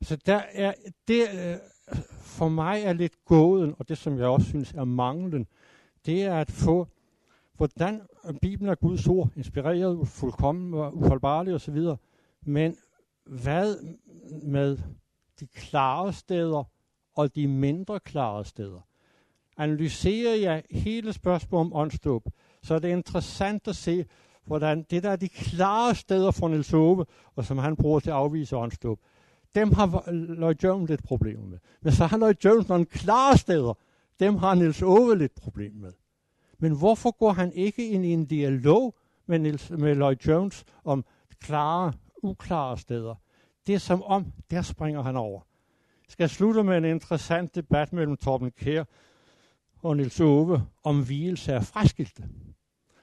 Så der er, det øh, for mig er lidt gåden, og det som jeg også synes er manglen, det er at få, hvordan Bibelen er Guds ord, inspireret, fuldkommen og uholdbarlig osv., men hvad med de klare steder og de mindre klare steder? analyserer jeg hele spørgsmålet om åndsdåb, så er det interessant at se, hvordan det der er de klare steder for Niels Ove, og som han bruger til at afvise åndsdåb, dem har Lloyd Jones lidt problemer med. Men så har Lloyd Jones nogle klare steder, dem har Niels Ove lidt problem med. Men hvorfor går han ikke ind i en dialog med, Niels, med Lloyd Jones om klare, uklare steder? Det er som om, der springer han over. Jeg skal slutte med en interessant debat mellem Torben Kær og Nils Ove om hvilelse af fraskilte.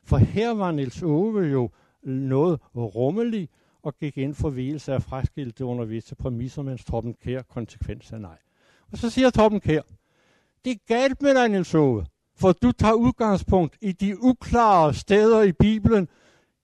For her var Nils Ove jo noget rummelig og gik ind for hvilelse af fraskilte under visse præmisser, mens Torben Kær konsekvens er nej. Og så siger Torben Kær, det er galt med dig, Nils Ove, for du tager udgangspunkt i de uklare steder i Bibelen.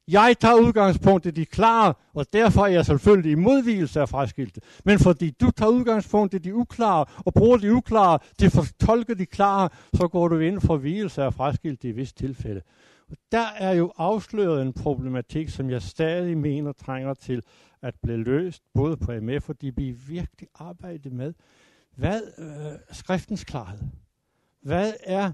Jeg tager udgangspunkt i de klare, og derfor er jeg selvfølgelig i modvielse af fraskilte. Men fordi du tager udgangspunkt i de uklare, og bruger de uklare til at fortolke de klare, så går du ind for vielse af fraskilte i vis tilfælde. Og der er jo afsløret en problematik, som jeg stadig mener trænger til at blive løst, både på MF, fordi vi virkelig arbejder med, hvad øh, skriftens klarhed? Hvad er,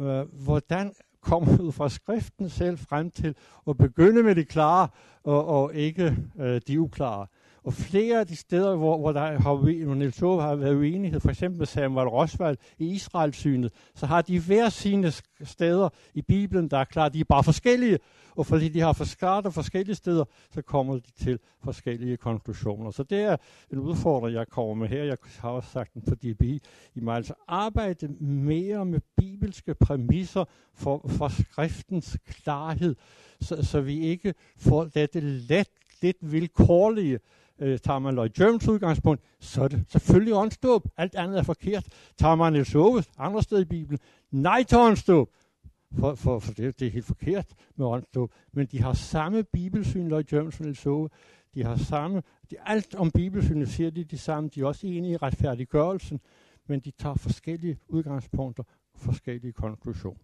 øh, hvordan kommer ud fra skriften selv frem til at begynde med de klare og, og ikke øh, de uklare. Og flere af de steder, hvor, hvor der har, hvor Niels Ove har været uenighed, for eksempel med Samuel Roswald i Israelsynet, så har de hver sine steder i Bibelen, der er klart, de er bare forskellige. Og fordi de har forskellige forskellige steder, så kommer de til forskellige konklusioner. Så det er en udfordring, jeg kommer med her. Jeg har også sagt den på DB. I må altså arbejde mere med bibelske præmisser for, for skriftens klarhed, så, så vi ikke får dette let, lidt vilkårlige, øh, tager man Lloyd Jones udgangspunkt, så er det selvfølgelig åndsdåb. Alt andet er forkert. Tager man Niels Oves andre steder i Bibelen, nej til åndsdåb. For, for, for det, det er helt forkert med åndsdåb. Men de har samme bibelsyn, Lloyd Jones og Niels Ove. De har samme, de, alt om bibelsynet siger de det samme. De er også enige i retfærdiggørelsen, men de tager forskellige udgangspunkter, forskellige konklusioner.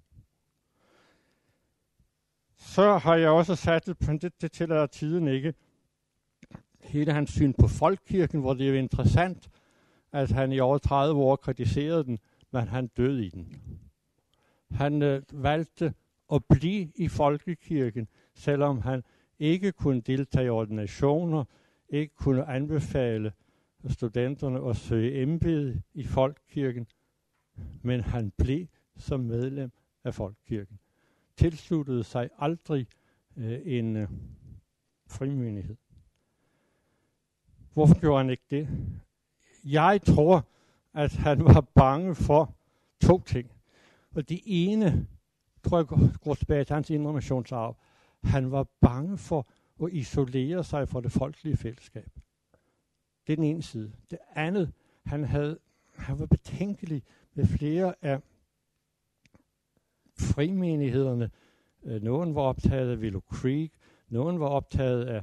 Så har jeg også sat det, men det, det tillader tiden ikke, hele hans syn på folkekirken, hvor det er jo interessant, at han i over 30 år kritiserede den, men han døde i den. Han øh, valgte at blive i folkekirken, selvom han ikke kunne deltage i ordinationer, ikke kunne anbefale studenterne at søge embede i folkekirken, men han blev som medlem af folkekirken. Tilsluttede sig aldrig øh, en øh, frimenighed. Hvorfor gjorde han ikke det? Jeg tror, at han var bange for to ting. Og det ene, tror jeg går tilbage til hans informationsarv. Han var bange for at isolere sig fra det folkelige fællesskab. Det er den ene side. Det andet, han, havde, han var betænkelig med flere af frimenighederne. Øh, nogen var optaget af Willow Creek, nogen var optaget af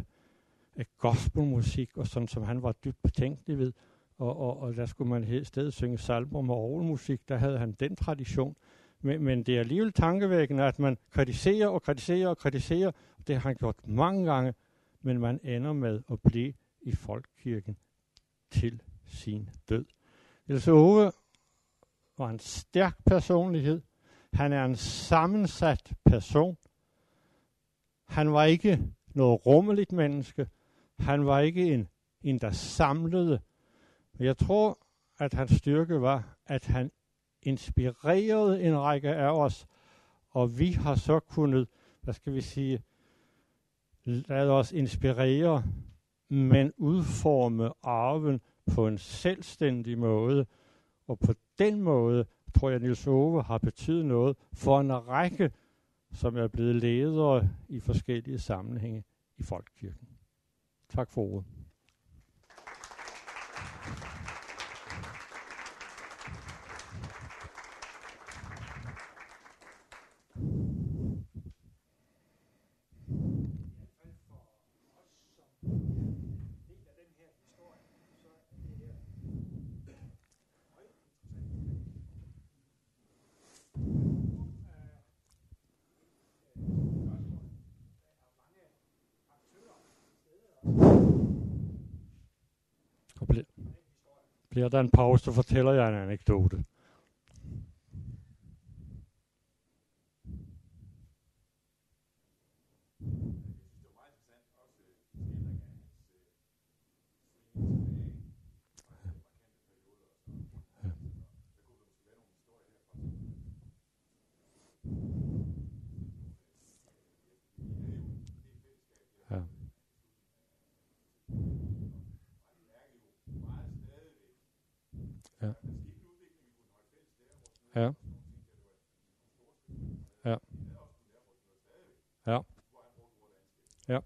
gospelmusik, og sådan som han var dybt betænkelig ved. Og, og, og der skulle man i stedet synge salmer med orgelmusik, der havde han den tradition. Men, men det er alligevel tankevækkende, at man kritiserer og kritiserer og kritiserer. Det har han gjort mange gange, men man ender med at blive i folkekirken til sin død. Else Ove var en stærk personlighed. Han er en sammensat person. Han var ikke noget rummeligt menneske. Han var ikke en, en der samlede. Men jeg tror, at hans styrke var, at han inspirerede en række af os, og vi har så kunnet, hvad skal vi sige, lade os inspirere, men udforme arven på en selvstændig måde. Og på den måde tror jeg, Nils Ove har betydet noget for en række, som er blevet ledere i forskellige sammenhænge i Folkekirken. Tak for ordet. Bliver der en pause, så fortæller jeg en anekdote. Ja. Ja. Ja. Ja.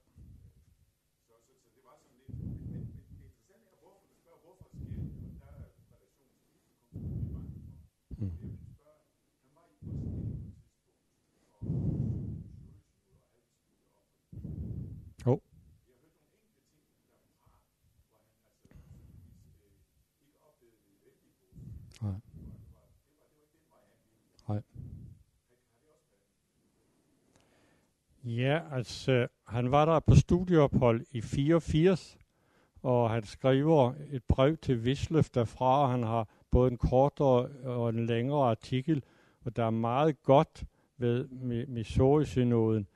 Mm altså, han var der på studieophold i 84, og han skriver et brev til Visløf derfra, og han har både en kortere og en længere artikel, og der er meget godt ved Missouri-synoden.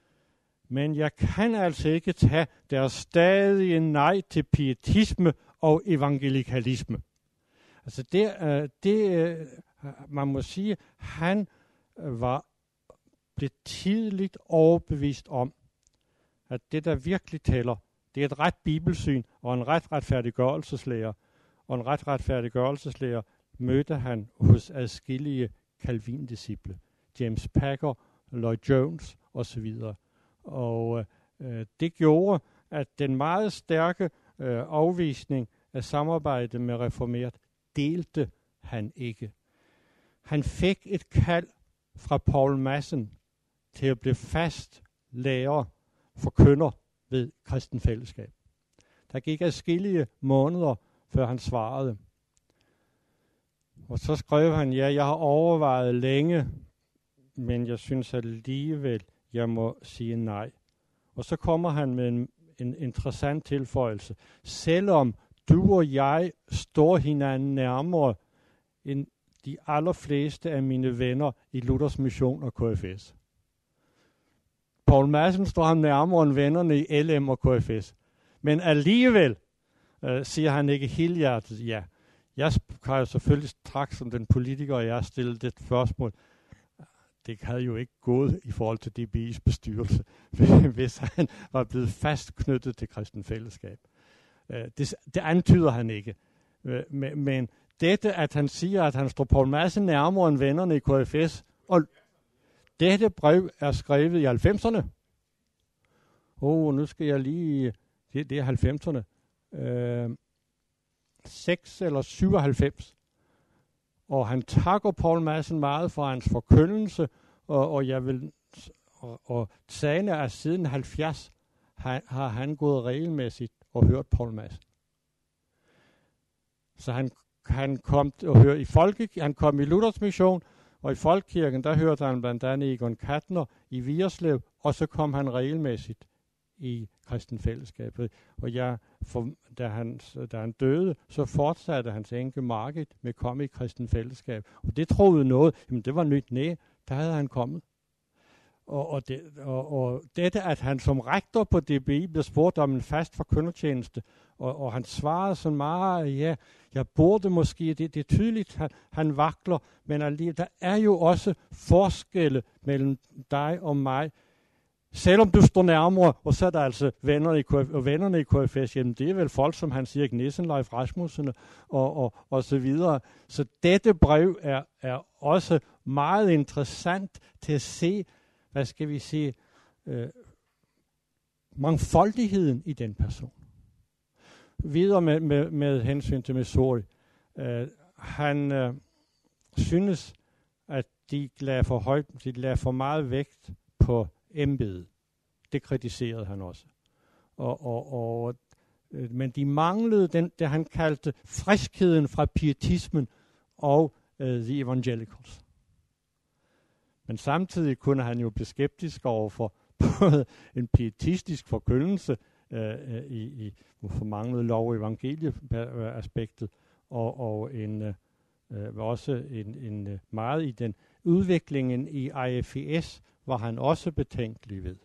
Men jeg kan altså ikke tage deres stadige nej til pietisme og evangelikalisme. Altså det, øh, det øh, man må sige, han var blev tidligt overbevist om, at det, der virkelig tæller, det er et ret bibelsyn og en ret retfærdiggørelseslærer. Og en ret retfærdiggørelseslærer mødte han hos adskillige Calvin-disciple. James Packer, Lloyd Jones osv. Og øh, det gjorde, at den meget stærke øh, afvisning af samarbejde med reformert delte han ikke. Han fik et kald fra Paul Madsen til at blive fast lærer forkynder ved kristen fællesskab. Der gik afskillige måneder, før han svarede. Og så skrev han, ja, jeg har overvejet længe, men jeg synes alligevel, jeg må sige nej. Og så kommer han med en, en interessant tilføjelse. Selvom du og jeg står hinanden nærmere end de allerfleste af mine venner i Luthers Mission og KFS. Paul Madsen står ham nærmere end vennerne i LM og KFS. Men alligevel øh, siger han ikke helhjertet ja. Jeg kan jo selvfølgelig straks som den politiker, jeg stillet det spørgsmål. Det havde jo ikke gået i forhold til DBI's bestyrelse, hvis han var blevet fast knyttet til kristen fællesskab. Øh, det, det antyder han ikke. Øh, men dette, at han siger, at han står Paul Madsen nærmere end vennerne i KFS, og dette brev er skrevet i 90'erne. Åh, oh, nu skal jeg lige... Det, det er 90'erne. Øh, 6 eller 97. Og han takker Paul Madsen meget for hans forkyndelse, og, og jeg vil... Og, og sagen er siden 70 har, har han gået regelmæssigt og hørt Paul Madsen. Så han, han kom og høre i folke, han kom i Luthers mission, og i Folkekirken, der hørte han blandt andet Egon Katner i Vierslev, og så kom han regelmæssigt i kristen fællesskabet. Og jeg, for, da, han, da han døde, så fortsatte hans enke Margit med at komme i kristen fællesskab. Og det troede noget, jamen det var nyt, Næ, der havde han kommet. Og, og, det, og, og dette, at han som rektor på DBI blev spurgt om en fast forkyndertjeneste, og, og han svarede sådan meget, ja, jeg burde måske, det, det er tydeligt, han, han vakler, men alligevel, der er jo også forskelle mellem dig og mig, selvom du står nærmere, og så er der altså vennerne i, KF, og vennerne i KFS, jamen det er vel folk som han siger, Nissen, Leif Rasmussen og, og, og så videre. Så dette brev er, er også meget interessant til at se, hvad skal vi sige, øh, mangfoldigheden i den person. Videre med, med, med hensyn til Missouri. Øh, han øh, synes, at de lagde for, højt, de lagde for meget vægt på embedet. Det kritiserede han også. Og, og, og, øh, men de manglede den, det han kaldte friskheden fra pietismen og øh, the evangelicals. Men samtidig kunne han jo blive skeptisk over for både en pietistisk forkyndelse øh, øh i, i for manglede lov- og evangelieaspektet, og, og en, øh, øh også en, en øh, meget i den udviklingen i IFES var han også betænkelig ved.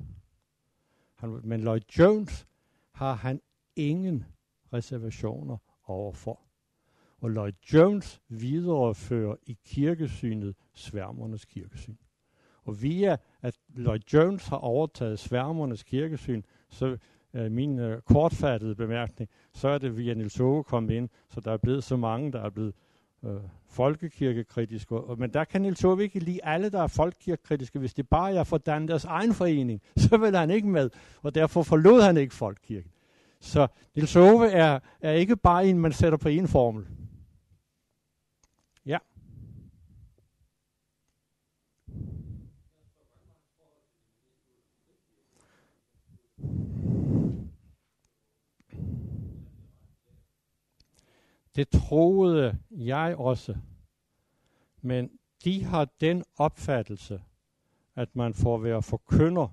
Han, men Lloyd Jones har han ingen reservationer overfor. Og Lloyd Jones viderefører i kirkesynet sværmernes kirkesyn. Og via at Lloyd Jones har overtaget sværmernes kirkesyn, så øh, min øh, kortfattede bemærkning, så er det via Nils Åge kommet ind, så der er blevet så mange, der er blevet øh, folkekirkekritiske. Og, men der kan Nils Åge ikke lide alle, der er folkekirkekritiske. Hvis det bare er for Dan deres egen forening, så vil han ikke med, og derfor forlod han ikke folkekirken. Så Nils Åge er, er ikke bare en, man sætter på en formel. Ja. Det troede jeg også. Men de har den opfattelse, at man for at være forkynder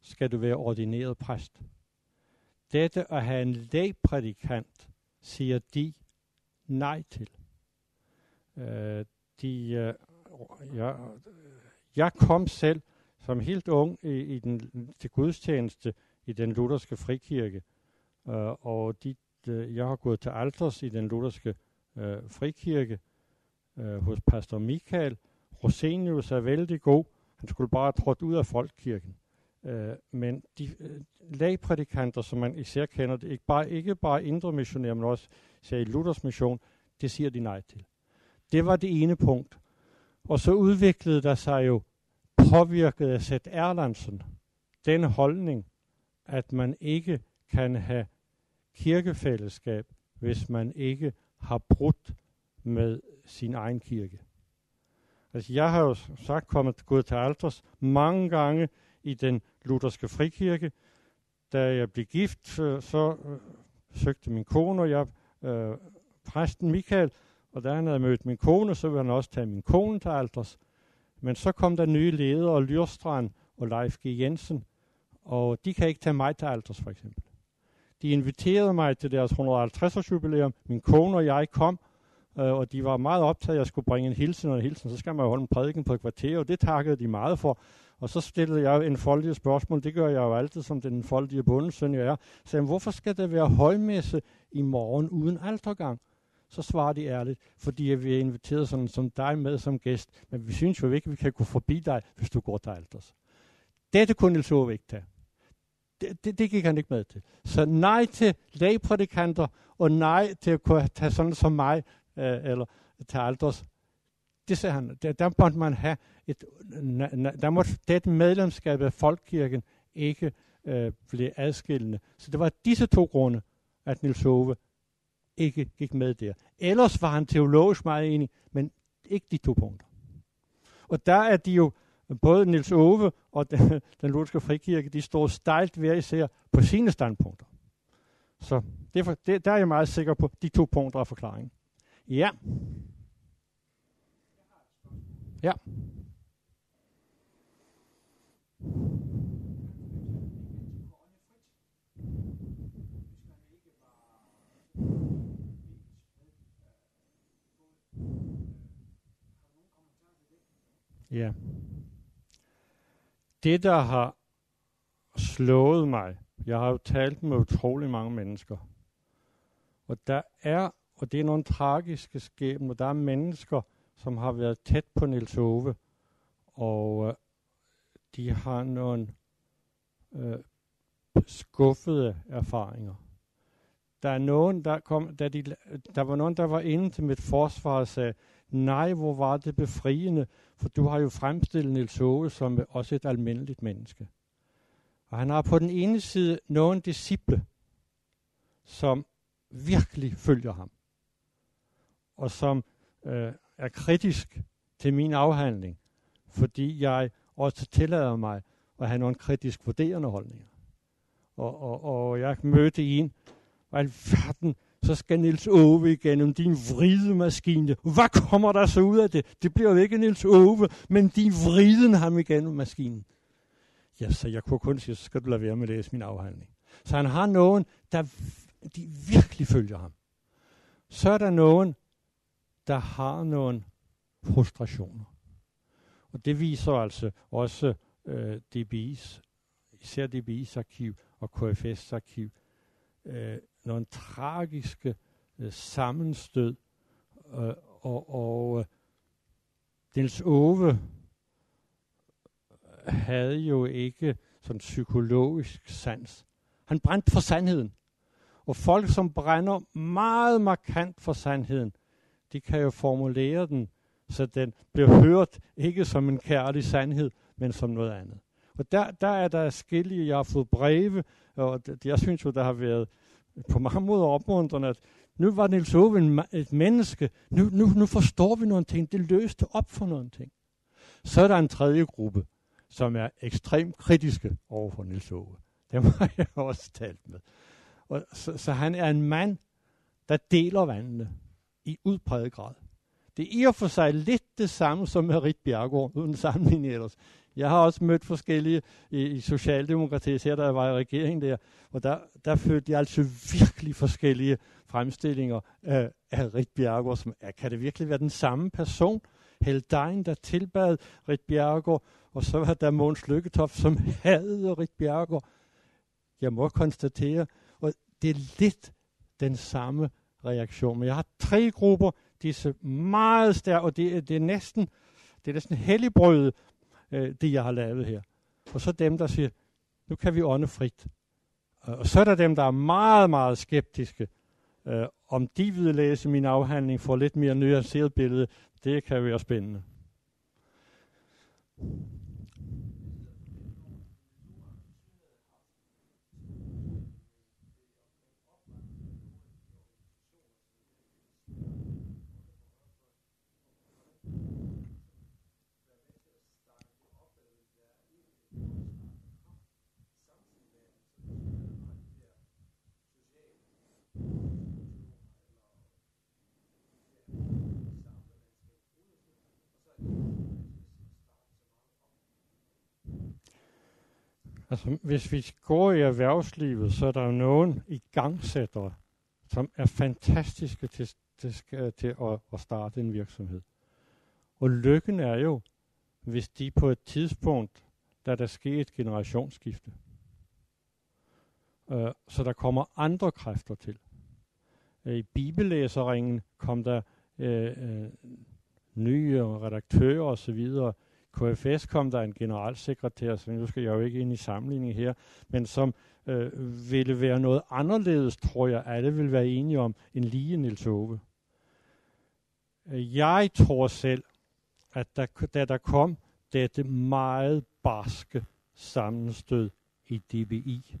skal du være ordineret præst. Dette at have en lægprædikant, siger de nej til. Øh, de, øh, jeg, jeg kom selv som helt ung i, i den, til gudstjeneste i den lutherske frikirke, øh, og de, de, jeg har gået til alters i den lutherske øh, frikirke øh, hos pastor Michael. Rosenius er vældig god. Han skulle bare have trådt ud af folkekirken. Øh, men de øh, lagprædikanter, som man især kender, det, ikke bare, ikke bare indre missionærer, men også især i Luthers mission, det siger de nej til. Det var det ene punkt. Og så udviklede der sig jo, påvirket af Seth Erlandsen, den holdning, at man ikke kan have kirkefællesskab, hvis man ikke har brudt med sin egen kirke. Altså jeg har jo sagt kommet gået til alters mange gange i den lutherske frikirke. Da jeg blev gift, så, så øh, søgte min kone og jeg øh, præsten Michael, og da han havde mødt min kone, så ville han også tage min kone til alters. Men så kom der nye ledere, Lyrstrand og Leif G. Jensen, og de kan ikke tage mig til alters for eksempel. De inviterede mig til deres 150-års jubilæum. Min kone og jeg kom, øh, og de var meget optaget, at jeg skulle bringe en hilsen og en hilsen. Så skal man jo holde en prædiken på et kvarter, og det takkede de meget for. Og så stillede jeg en foldige spørgsmål. Det gør jeg jo altid, som den foldige bundesøn jeg er. Så jeg, hvorfor skal der være højmesse i morgen uden altergang? Så svarer de ærligt, fordi vi er inviteret sådan, som dig med som gæst, men vi synes jo ikke, at vi kan gå forbi dig, hvis du går til alters. Dette kunne Niels Ove ikke tage. Det, det, det gik han ikke med til. Så nej til lægprædikanter, og nej til at kunne tage sådan som mig, øh, eller til alders. Det sagde han, der, der måtte man have et, der måtte det medlemskab af Folkekirken ikke øh, blive adskillende. Så det var disse to grunde, at Nils Ove ikke gik med der. Ellers var han teologisk meget enig, men ikke de to punkter. Og der er de jo, både Nils Ove og den, den lutherske frikirke, de står stejlt hver især på sine standpunkter. Så derfor, det, der er jeg meget sikker på de to punkter af forklaringen. Ja. Ja. Ja. Det, der har slået mig, jeg har jo talt med utrolig mange mennesker, og der er, og det er nogle tragiske skæbner, der er mennesker, som har været tæt på Nils Ove, og øh, de har nogle øh, skuffede erfaringer. Der er nogen, der kom, da de, der var nogen, der var inde til mit forsvar og sagde, nej, hvor var det befriende, for du har jo fremstillet Nils Håge som også et almindeligt menneske. Og han har på den ene side nogle disciple, som virkelig følger ham, og som øh, er kritisk til min afhandling, fordi jeg også tillader mig at have nogle kritisk vurderende holdninger. Og, og, og jeg mødte en, og alverden, så skal Nils Ove igennem din vridemaskine. Hvad kommer der så ud af det? Det bliver jo ikke Nils Ove, men din vriden ham igennem maskinen. Ja, så jeg kunne kun sige, så skal du lade være med at læse min afhandling. Så han har nogen, der de virkelig følger ham. Så er der nogen, der har nogle frustrationer. Og det viser altså også øh, DBI's, især DBI's arkiv og KFS arkiv, øh, nogle tragiske øh, sammenstød. Øh, og og øh, Niels Ove øh, havde jo ikke sådan psykologisk sans. Han brændte for sandheden. Og folk, som brænder meget markant for sandheden, de kan jo formulere den så den bliver hørt ikke som en kærlig sandhed, men som noget andet. Og der, der er der skille, jeg har fået breve, og det, jeg synes jo, der har været på mange måder opmuntrende, at nu var Niels Ove et menneske, nu, nu, nu forstår vi nogle ting, det løste op for nogle ting. Så er der en tredje gruppe, som er ekstremt kritiske over for Niels Ove. Dem har jeg også talt med. Og så, så han er en mand, der deler vandene i udpræget grad. Det er i og for sig lidt det samme som med Rit Bjergård, uden sammenligning ellers. Jeg har også mødt forskellige i, i Socialdemokratiet, her da jeg var i regeringen der, og der, der følte jeg altså virkelig forskellige fremstillinger af, af Rit Bjergård. Som, er, kan det virkelig være den samme person? Heldein, der tilbad Rit Bjergård, og så var der Måns Lykketoft, som havde Rit Bjergård. Jeg må konstatere, og det er lidt den samme reaktion. Men jeg har tre grupper, disse meget stærke, og det, det er næsten, det er næsten helligbrødet øh, det jeg har lavet her. Og så dem, der siger, nu kan vi ånde frit. Øh, og så er der dem, der er meget, meget skeptiske. Øh, om de vil læse min afhandling, får lidt mere nuanceret billede, det kan være spændende. Altså, hvis vi går i erhvervslivet, så er der jo nogen igangsættere, som er fantastiske til, til, til at, at starte en virksomhed. Og lykken er jo, hvis de på et tidspunkt, da der sker et generationsskifte, øh, så der kommer andre kræfter til. Øh, I bibellæseringen kom der øh, øh, nye redaktører osv., KFS kom der en generalsekretær, så nu skal jeg jo ikke ind i sammenligning her, men som øh, ville være noget anderledes, tror jeg, alle vil være enige om, end lige Nils Ove. Jeg tror selv, at der, da der kom dette meget barske sammenstød i DBI,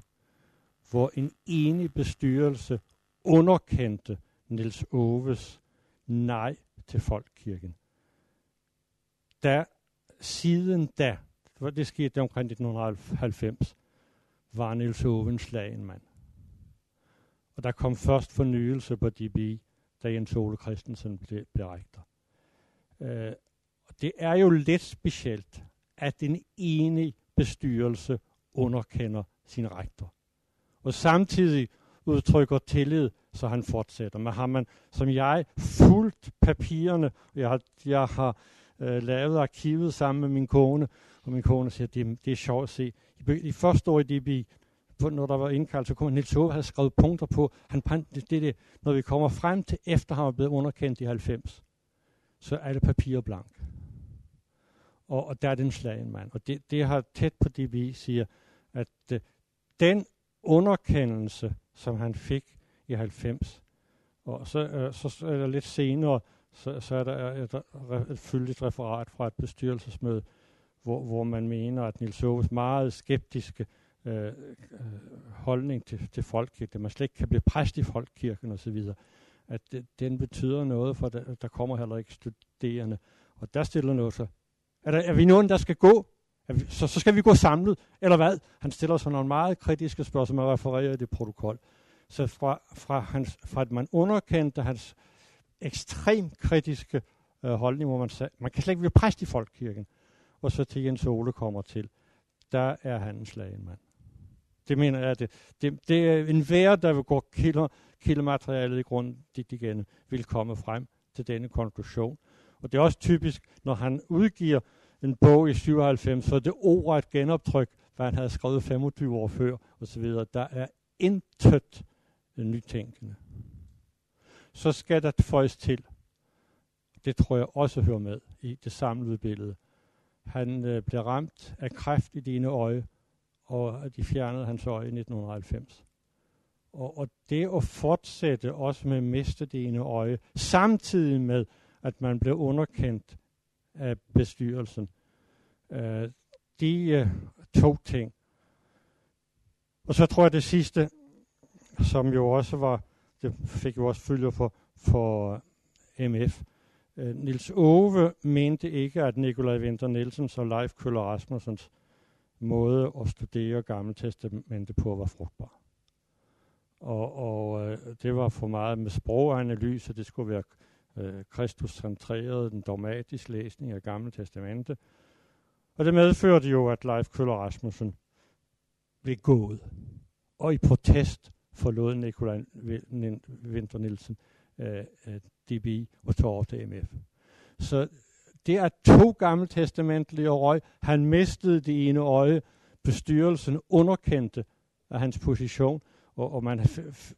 hvor en enig bestyrelse underkendte Nils Oves nej til folkekirken. Der siden da, det skete omkring 1990, var Niels Oven slagen mand. Og der kom først fornyelse på DB, da Jens Ole Christensen blev, blev rektor. Øh, og det er jo lidt specielt, at en enig bestyrelse underkender sin rektor. Og samtidig udtrykker tillid, så han fortsætter. Men har man, som jeg, fuldt papirerne, jeg har, jeg har øh, lavet arkivet sammen med min kone, og min kone siger, det, det er sjovt at se. I, i første år i DB, når der var indkaldt, så kunne Nils Hove have skrevet punkter på, han det, det, det, når vi kommer frem til efter han var blevet underkendt i 90, så er alle papirer blank. Og, og der er den slagen mand. Og det, det har tæt på DB siger, at øh, den underkendelse, som han fik i 90, og så, øh, så er der lidt senere, så, så er der et, et fyldigt referat fra et bestyrelsesmøde, hvor, hvor man mener, at Nils Aarhus meget skeptiske øh, øh, holdning til, til folkekirken, at man slet ikke kan blive præst i folkekirken osv., at det, den betyder noget, for der, der kommer heller ikke studerende. Og der stiller noget så. Er, der, er vi nogen, der skal gå? Vi, så, så skal vi gå samlet, eller hvad? Han stiller så nogle meget kritiske spørgsmål, som er refereret i det protokol. Så fra, fra, hans, fra at man underkendte hans ekstremt kritiske øh, holdning, hvor man sagde, man kan slet ikke blive præst i folkekirken. Og så til Jens Ole kommer til, der er han en slagen mand. Det mener jeg, det, det, det er en vær, der vil gå kilder, kildematerialet i grund igen, vil komme frem til denne konklusion. Og det er også typisk, når han udgiver en bog i 97, så er det ord et genoptryk, hvad han havde skrevet 25 år før, osv. Der er intet nytænkende så skal der føjes til. Det tror jeg også hører med i det samlede billede. Han øh, blev ramt af kræft i dine øje, og de fjernede hans øje i 1990. Og, og det at fortsætte også med at miste det ene øje, samtidig med, at man blev underkendt af bestyrelsen, øh, de øh, to ting. Og så tror jeg det sidste, som jo også var det fik jo også følger for, for MF. Øh, øh Nils Ove mente ikke, at Nikolaj Winter Nielsens og Leif Køller Rasmussens måde at studere Gamle Testamente på var frugtbar. Og, og øh, det var for meget med sproganalyse, det skulle være øh, kristuscentreret, Kristus-centreret, den dogmatisk læsning af Gamle Testamente. Og det medførte jo, at Leif Køller Rasmussen blev gået. Og i protest forlod Nikolaj Winter Nielsen øh, øh DB og tog over til MF. Så det er to gammeltestamentlige røg. Han mistede det ene øje. Bestyrelsen underkendte af hans position, og, og man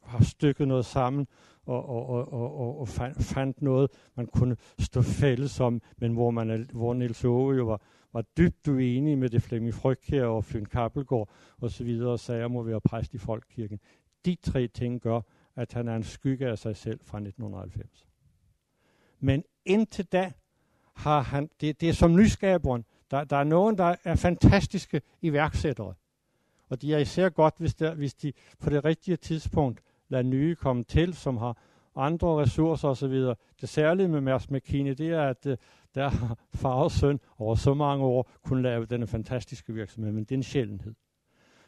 har stykket noget sammen og, og, og, og, og fandt, fandt noget, man kunne stå fælles om, men hvor, man, hvor Niels Aage jo var, var dybt uenig med det Flemming her og Fyn Kappelgaard og så videre, og sagde, at må være præst i Folkekirken. De tre ting gør, at han er en skygge af sig selv fra 1990. Men indtil da har han, det, det er som nyskaberen, der, der er nogen, der er fantastiske iværksættere. Og de er især godt, hvis, der, hvis de på det rigtige tidspunkt lader nye komme til, som har andre ressourcer osv. Det særlige med Mærs McKinney, det er, at øh, der har far og søn over så mange år kunne lave denne fantastiske virksomhed, men det er en sjældenhed.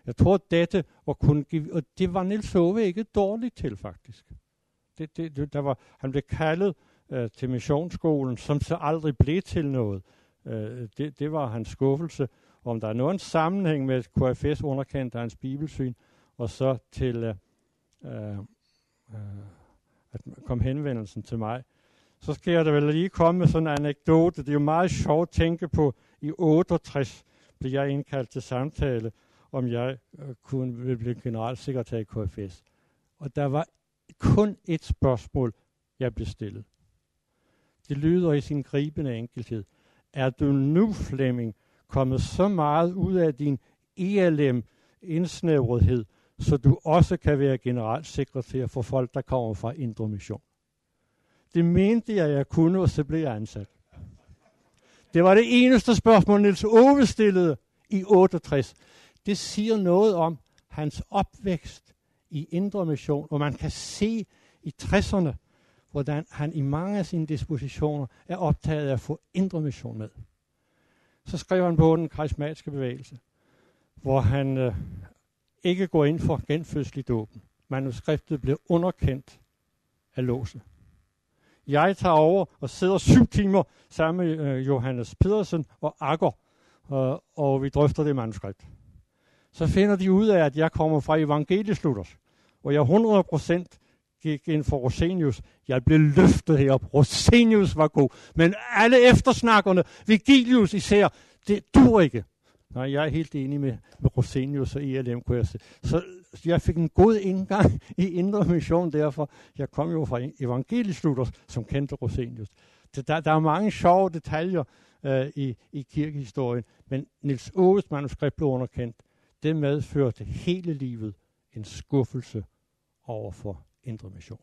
Jeg tror, at dette var kunne give, og det var Nils Ove ikke dårligt til, faktisk. Det, det, det, der var, han blev kaldet øh, til missionsskolen, som så aldrig blev til noget. Øh, det, det var hans skuffelse. Om der er nogen sammenhæng med KFS underkendt af hans bibelsyn, og så til øh, øh, øh, at kom henvendelsen til mig, så skal jeg da vel lige komme med sådan en anekdote. Det er jo meget sjovt at tænke på, i 68 blev jeg indkaldt til samtale, om jeg øh, kunne ville blive generalsekretær i KFS. Og der var kun et spørgsmål, jeg blev stillet. Det lyder i sin gribende enkelhed. Er du nu, Flemming, kommet så meget ud af din ELM indsnævrethed, så du også kan være generalsekretær for folk, der kommer fra Indre Mission. Det mente jeg, jeg kunne, og så blev jeg ansat. Det var det eneste spørgsmål, Nils Ove stillede i 68. Det siger noget om hans opvækst i Indre Mission, og man kan se i 60'erne, hvordan han i mange af sine dispositioner er optaget af at få Indre Mission med. Så skrev han på den karismatiske bevægelse, hvor han øh, ikke går ind for genfødsel i dåben. Manuskriptet blev underkendt af låse. Jeg tager over og sidder syv timer sammen med øh, Johannes Pedersen og Akker, øh, og vi drøfter det manuskript. Så finder de ud af, at jeg kommer fra evangelieslutters, og jeg 100% gik ind for Rosenius. Jeg blev løftet herop. Rosenius var god. Men alle eftersnakkerne, Vigilius især, det dur ikke. Nej, jeg er helt enig med, med Rosenius og ILM, kunne jeg se. Så jeg fik en god indgang i Indre Mission, derfor jeg kom jo fra evangelieslutters, som kendte Rosenius. Det, der, der er mange sjove detaljer øh, i, i kirkehistorien, men Nils Åges manuskript blev underkendt. Det medførte hele livet en skuffelse over for Indre Mission.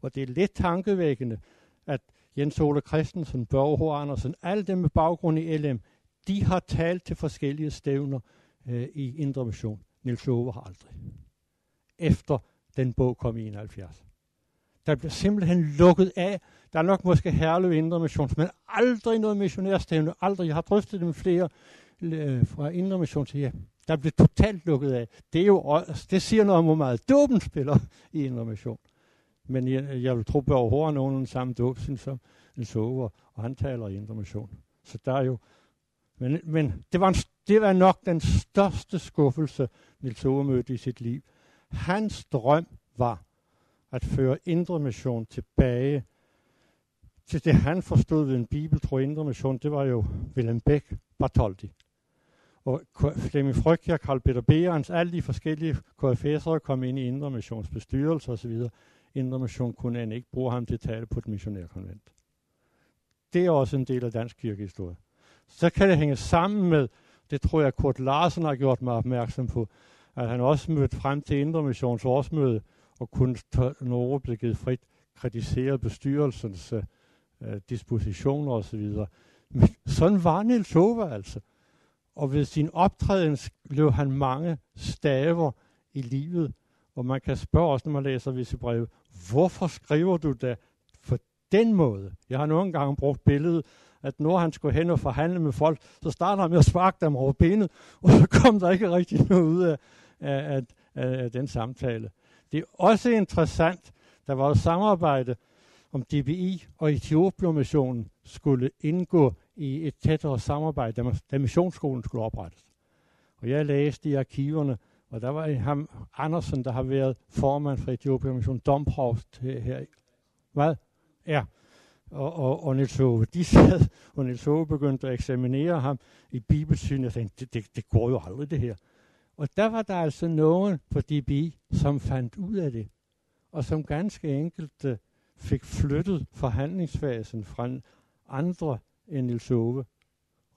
Og det er lidt tankevækkende, at Jens Ole Christensen, Børge H. Andersen, alle dem med baggrund i LM, de har talt til forskellige stævner øh, i Indre Mission. Nils Ove har aldrig. Efter den bog kom i 71. Der bliver simpelthen lukket af. Der er nok måske Herlev Indre Mission, men aldrig noget missionærstævne. Aldrig. Jeg har drøftet det med flere øh, fra Indre Mission til ja. Der blev totalt lukket af. Det, er jo, det siger noget om, hvor meget dåben spiller i en remission. Men jeg, jeg vil tro, at overhovedet nogen samme dåb, som Niels Ove, og han taler i en remission. Så der er jo men, men det, var en, det var nok den største skuffelse, Nils Ove mødte i sit liv. Hans drøm var at føre Indre Mission tilbage til det, han forstod ved en bibeltro Indre Mission. Det var jo Willem Beck Bartholdi. Og Flemming Frygtjer, Karl Peter Behrens, alle de forskellige KFS'ere kom ind i Indre Missions bestyrelse osv. Indre Mission kunne end ikke bruge ham til at tale på et missionærkonvent. Det er også en del af dansk kirkehistorie så kan det hænge sammen med, det tror jeg Kurt Larsen har gjort mig opmærksom på, at han også mødte frem til Indre Missions årsmøde og kun Norge blev givet frit, kritisere bestyrelsens uh, dispositioner osv. Men sådan var Niels Hove altså. Og ved sin optræden blev han mange staver i livet. Og man kan spørge også, når man læser visse breve, hvorfor skriver du da på den måde? Jeg har nogle gange brugt billedet at når han skulle hen og forhandle med folk, så startede han med at sparke dem over benet, og så kom der ikke rigtig noget ud af, af, af, af den samtale. Det er også interessant, der var et samarbejde om DBI og Etiopiomissionen skulle indgå i et tættere samarbejde, da, da missionsskolen skulle oprettes. Og jeg læste i arkiverne, og der var ham, Andersen, der har været formand for Etiopien Mission, Domprovst her. Hvad? Ja. Og, og, og Niels Ove, de sad, og Niels Ove begyndte at eksaminere ham i bibelsyn, og tænkte, det, det, det går jo aldrig det her. Og der var der altså nogen på DB, som fandt ud af det, og som ganske enkelt øh, fik flyttet forhandlingsfasen fra andre end Nils Ove.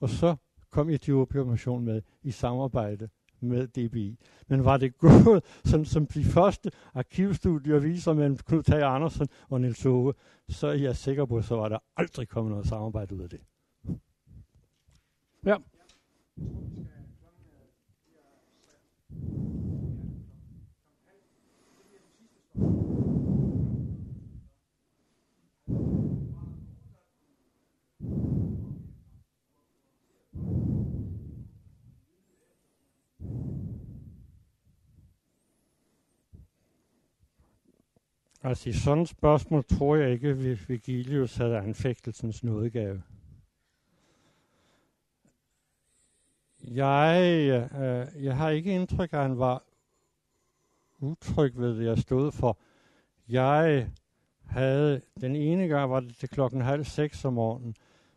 Og så kom Etiopien med i samarbejde med DBI. Men var det gået, som, som de første arkivstudier viser mellem Knud Tage Andersen og Nils Ove, så er jeg sikker på, så var der aldrig kommet noget samarbejde ud af det. Ja. Altså i sådan et spørgsmål tror jeg ikke, at Vigilius havde anfægtelsens nådegave. Jeg, øh, jeg har ikke indtryk af, at han var utryg ved det, jeg stod for. Jeg havde, den ene gang var det til klokken halv seks om morgenen,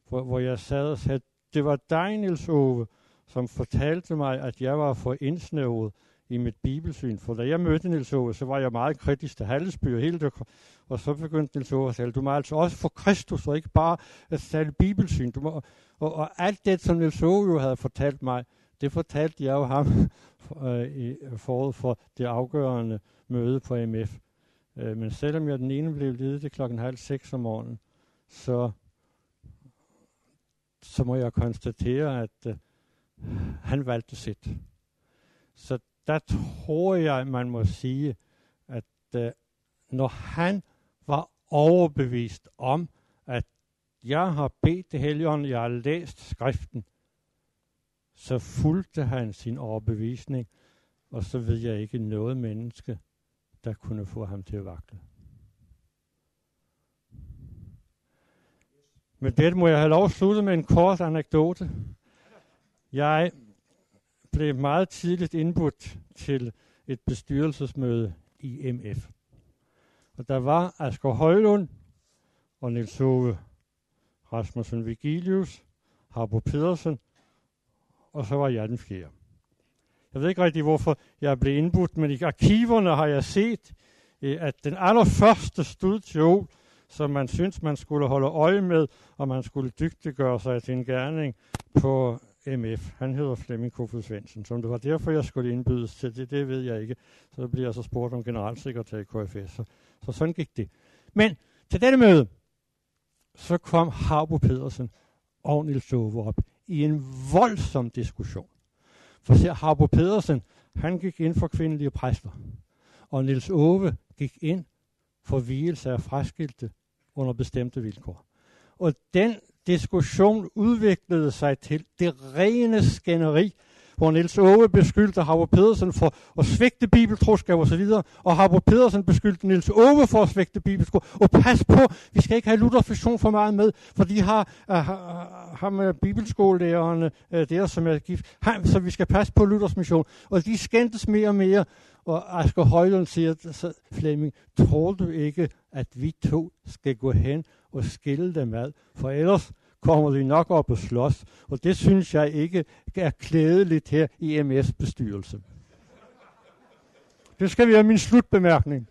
hvor, hvor jeg sad og sagde, det var dig, Niels Ove, som fortalte mig, at jeg var for indsnævret i mit bibelsyn. For da jeg mødte Niels Ove, så var jeg meget kritisk til Hallesby og hele det. Og så begyndte Niels Ove at sige, du må altså også få Kristus, og ikke bare at tale bibelsyn. Du må, og, og alt det, som Niels Ove jo havde fortalt mig, det fortalte jeg jo ham øh, i forud for det afgørende møde på MF. Øh, men selvom jeg den ene blev ledet klokken halv seks om morgenen, så, så må jeg konstatere, at øh, han valgte sit. Så der tror jeg, man må sige, at øh, når han var overbevist om, at jeg har bedt det helgen, jeg har læst skriften, så fulgte han sin overbevisning, og så ved jeg ikke noget menneske, der kunne få ham til at vakle. Men det må jeg have lov at slutte med en kort anekdote. Jeg blev meget tidligt indbudt til et bestyrelsesmøde i MF. Og der var Asger Højlund og Niels Ove Rasmussen Vigilius, Harbo Pedersen, og så var jeg den fjerde. Jeg ved ikke rigtig, hvorfor jeg blev indbudt, men i arkiverne har jeg set, øh, at den allerførste studie, som man synes, man skulle holde øje med, og man skulle dygtiggøre sig til en gerning på MF. Han hedder Flemming Kofod Svendsen, som det var derfor, jeg skulle indbydes til det. Det ved jeg ikke. Så bliver jeg så spurgt om generalsekretær i KFS. Så, så sådan gik det. Men til dette møde, så kom Harbo Pedersen og Nils Ove op i en voldsom diskussion. For se, Harbo Pedersen, han gik ind for kvindelige præster. Og Nils Ove gik ind for hvilelse af fraskilte under bestemte vilkår. Og den diskussion udviklede sig til det rene skænderi, hvor Niels Åge beskyldte Harbo Pedersen for at svigte bibeltroskab og så videre, og Harbo Pedersen beskyldte Niels Åge for at svigte bibeltroskab. Og pas på, vi skal ikke have Luther for meget med, for de har uh, ham øh, uh, bibelskolelærerne uh, øh, der, som er gift, ham, så vi skal passe på Luthers mission. Og de skændtes mere og mere, og Asger Højlund siger, så Flemming, tror du ikke, at vi to skal gå hen og skille dem ad? For ellers kommer vi nok op og slås, og det synes jeg ikke er klædeligt her i MS bestyrelse. Det skal være min slutbemærkning.